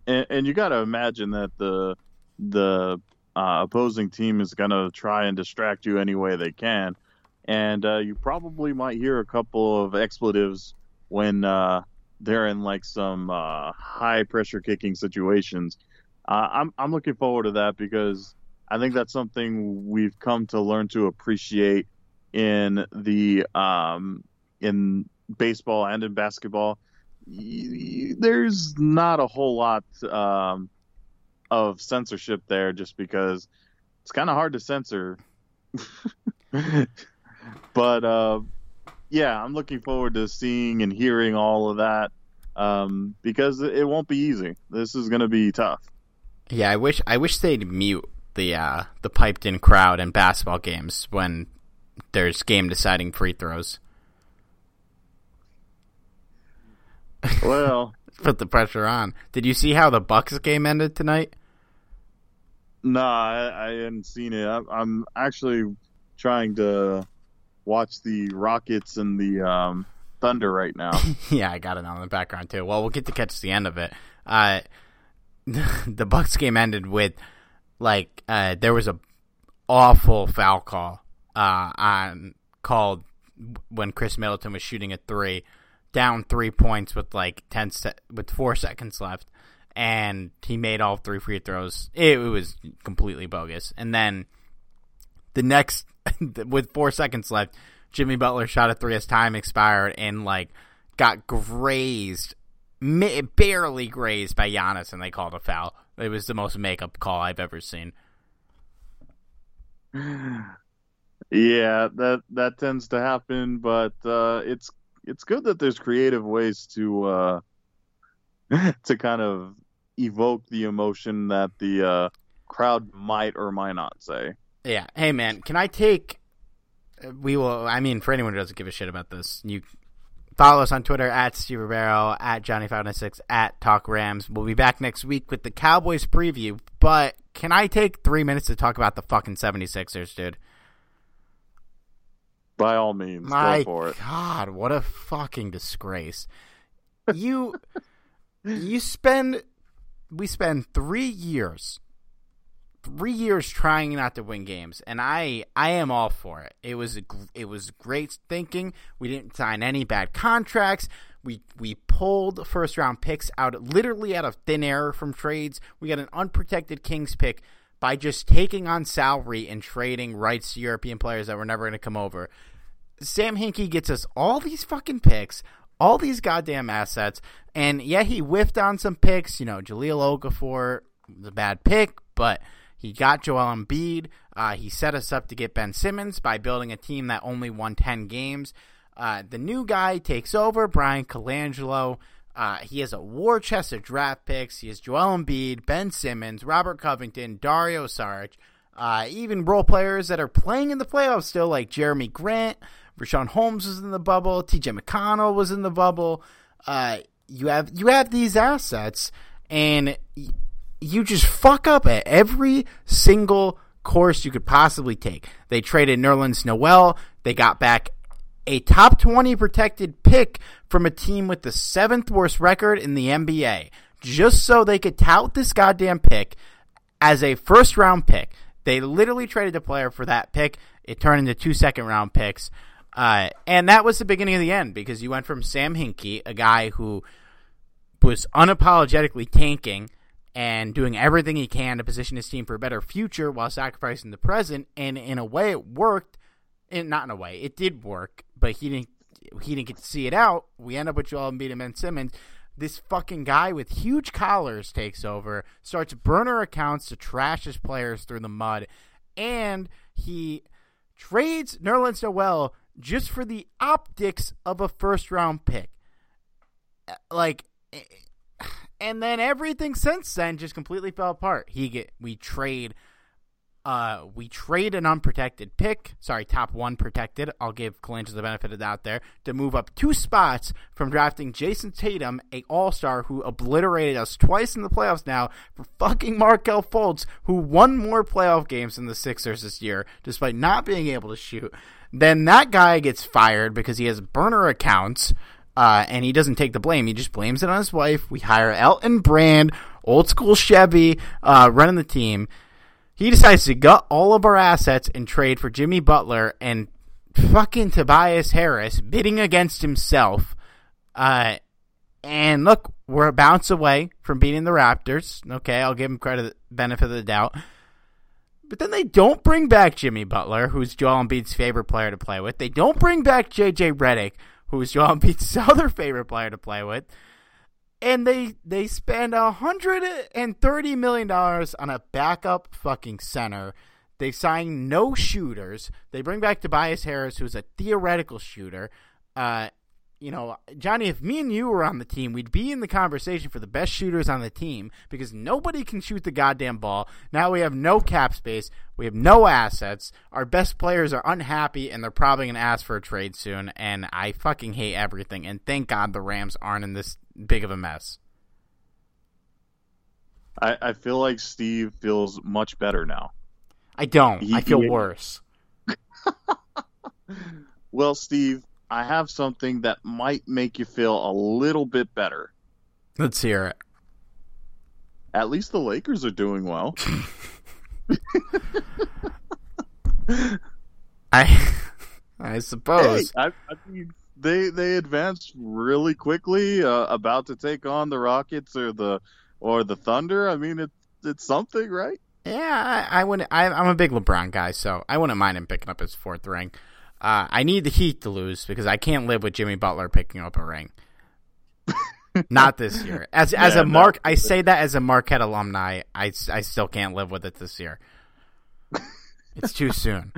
And, and you got to imagine that the the uh, opposing team is going to try and distract you any way they can, and uh, you probably might hear a couple of expletives when uh, they're in like some uh, high pressure kicking situations. Uh, I'm I'm looking forward to that because I think that's something we've come to learn to appreciate in the um, in baseball and in basketball. There's not a whole lot um, of censorship there, just because it's kind of hard to censor. but uh, yeah, I'm looking forward to seeing and hearing all of that um, because it won't be easy. This is going to be tough. Yeah, I wish I wish they'd mute the uh, the piped in crowd in basketball games when there's game deciding free throws. Well, put the pressure on. Did you see how the Bucks game ended tonight? No, I, I hadn't seen it. I, I'm actually trying to watch the Rockets and the um, Thunder right now. yeah, I got it on the background too. Well, we'll get to catch the end of it. Uh, the Bucks game ended with like uh, there was a awful foul call uh, on called when Khris Middleton was shooting a three, down three points with like ten se- with four seconds left, and he made all three free throws. It, it was completely bogus. And then the next with four seconds left, Jimmy Butler shot a three as time expired and like got grazed, barely grazed by Giannis, and they called a foul. It was the most makeup call I've ever seen. Yeah, that that tends to happen, but uh, it's it's good that there's creative ways to uh, to kind of evoke the emotion that the uh, crowd might or might not say. Yeah. Hey, man, can I take? We will. I mean, for anyone who doesn't give a shit about this, you follow us on Twitter at Steve Ribeiro, at Johnny Five Nine Six, at Talk Rams. We'll be back next week with the Cowboys preview. But can I take three minutes to talk about the fucking 76ers, dude? By all means, My go for it. God, what a fucking disgrace! You, you spend, we spend three years three years trying not to win games, and I I am all for it. It was a, it was great thinking. We didn't sign any bad contracts. We we pulled first round picks out literally out of thin air from trades. We got an unprotected Kings pick by just taking on salary and trading rights to European players that were never going to come over. Sam Hinkie gets us all these fucking picks, all these goddamn assets, and yeah, he whiffed on some picks. You know, Jahlil Okafor a bad pick, but he got Joel Embiid. Uh, he set us up to get Ben Simmons by building a team that only won 10 games. Uh, the new guy takes over, Bryan Colangelo. Uh, he has a war chest of draft picks. He has Joel Embiid, Ben Simmons, Robert Covington, Dario Saric, uh, even role players that are playing in the playoffs still, like Jerami Grant, Richaun Holmes was in the bubble, T.J. McConnell was in the bubble. Uh, you have you have these assets, and you just fuck up at every single course you could possibly take. They traded Nerlens Noel. They got back a top 20 protected pick from a team with the seventh worst record in the NBA just so they could tout this goddamn pick as a first round pick. They literally traded the player for that pick. It turned into two second round picks. Uh, and that was the beginning of the end because you went from Sam Hinkie, a guy who was unapologetically tanking and doing everything he can to position his team for a better future while sacrificing the present. And in a way, it worked. And not in a way, it did work, but he didn't. He didn't get to see it out. We end up with Joel Embiid and Ben Simmons. This fucking guy with huge collars takes over, starts burner accounts to trash his players through the mud, and he trades Nerlens Noel just for the optics of a first round pick. Like and then everything since then just completely fell apart. He get we trade uh we trade an unprotected pick, sorry, top 1 protected. I'll give Colangelo the benefit of doubt there to move up two spots from drafting Jayson Tatum, a All-Star who obliterated us twice in the playoffs now for fucking Markelle Fultz who won more playoff games than the Sixers this year despite not being able to shoot. Then that guy gets fired because he has burner accounts uh, and he doesn't take the blame. He just blames it on his wife. We hire Elton Brand, old school Chevy, uh, running the team. He decides to gut all of our assets and trade for Jimmy Butler and fucking Tobias Harris, bidding against himself. Uh, and look, we're a bounce away from beating the Raptors. Okay, I'll give him credit, benefit of the doubt. But then they don't bring back Jimmy Butler, who's Joel Embiid's favorite player to play with. They don't bring back JJ Redick, who's Joel Embiid's other favorite player to play with. And they they spend hundred and thirty million dollars on a backup fucking center. They sign no shooters. They bring back Tobias Harris, who's a theoretical shooter. Uh, you know, Johnny, if me and you were on the team, we'd be in the conversation for the best shooters on the team because nobody can shoot the goddamn ball. Now we have no cap space. We have no assets. Our best players are unhappy and they're probably going to ask for a trade soon. And I fucking hate everything. And thank God the Rams aren't in this big of a mess. I, I feel like Steve feels much better now. I don't. He, I feel he, worse. well, Steve, I have something that might make you feel a little bit better. Let's hear it. At least the Lakers are doing well. I I suppose. Hey, I, I, mean, they they advanced really quickly, uh, about to take on the Rockets or the or the Thunder. I mean, it's it's something, right? Yeah, I, I wouldn't. I, I'm a big LeBron guy, so I wouldn't mind him picking up his fourth ring. Uh, I need the Heat to lose because I can't live with Jimmy Butler picking up a ring. Not this year. As yeah, as a Mark, I say that as a Marquette alumni. I, I still can't live with it this year. It's too soon.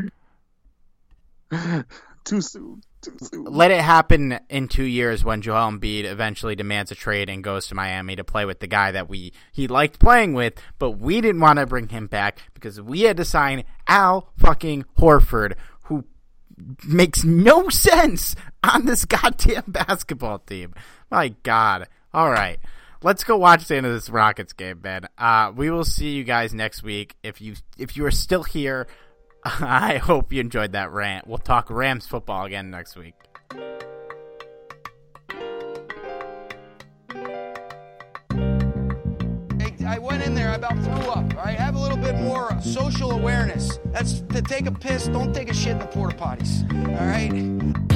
too soon. Too soon. Let it happen in two years when Joel Embiid eventually demands a trade and goes to Miami to play with the guy that we he liked playing with, but we didn't want to bring him back because we had to sign Al fucking Horford, makes no sense on this goddamn basketball team. My God. All right. Let's go watch the end of this Rockets game, man. Uh, we will see you guys next week. If you if you are still here, I hope you enjoyed that rant. We'll talk Rams football again next week. I went in there, I about threw up. Right, have a little bit more social awareness. That's to take a piss, don't take a shit in the porta potties. All right.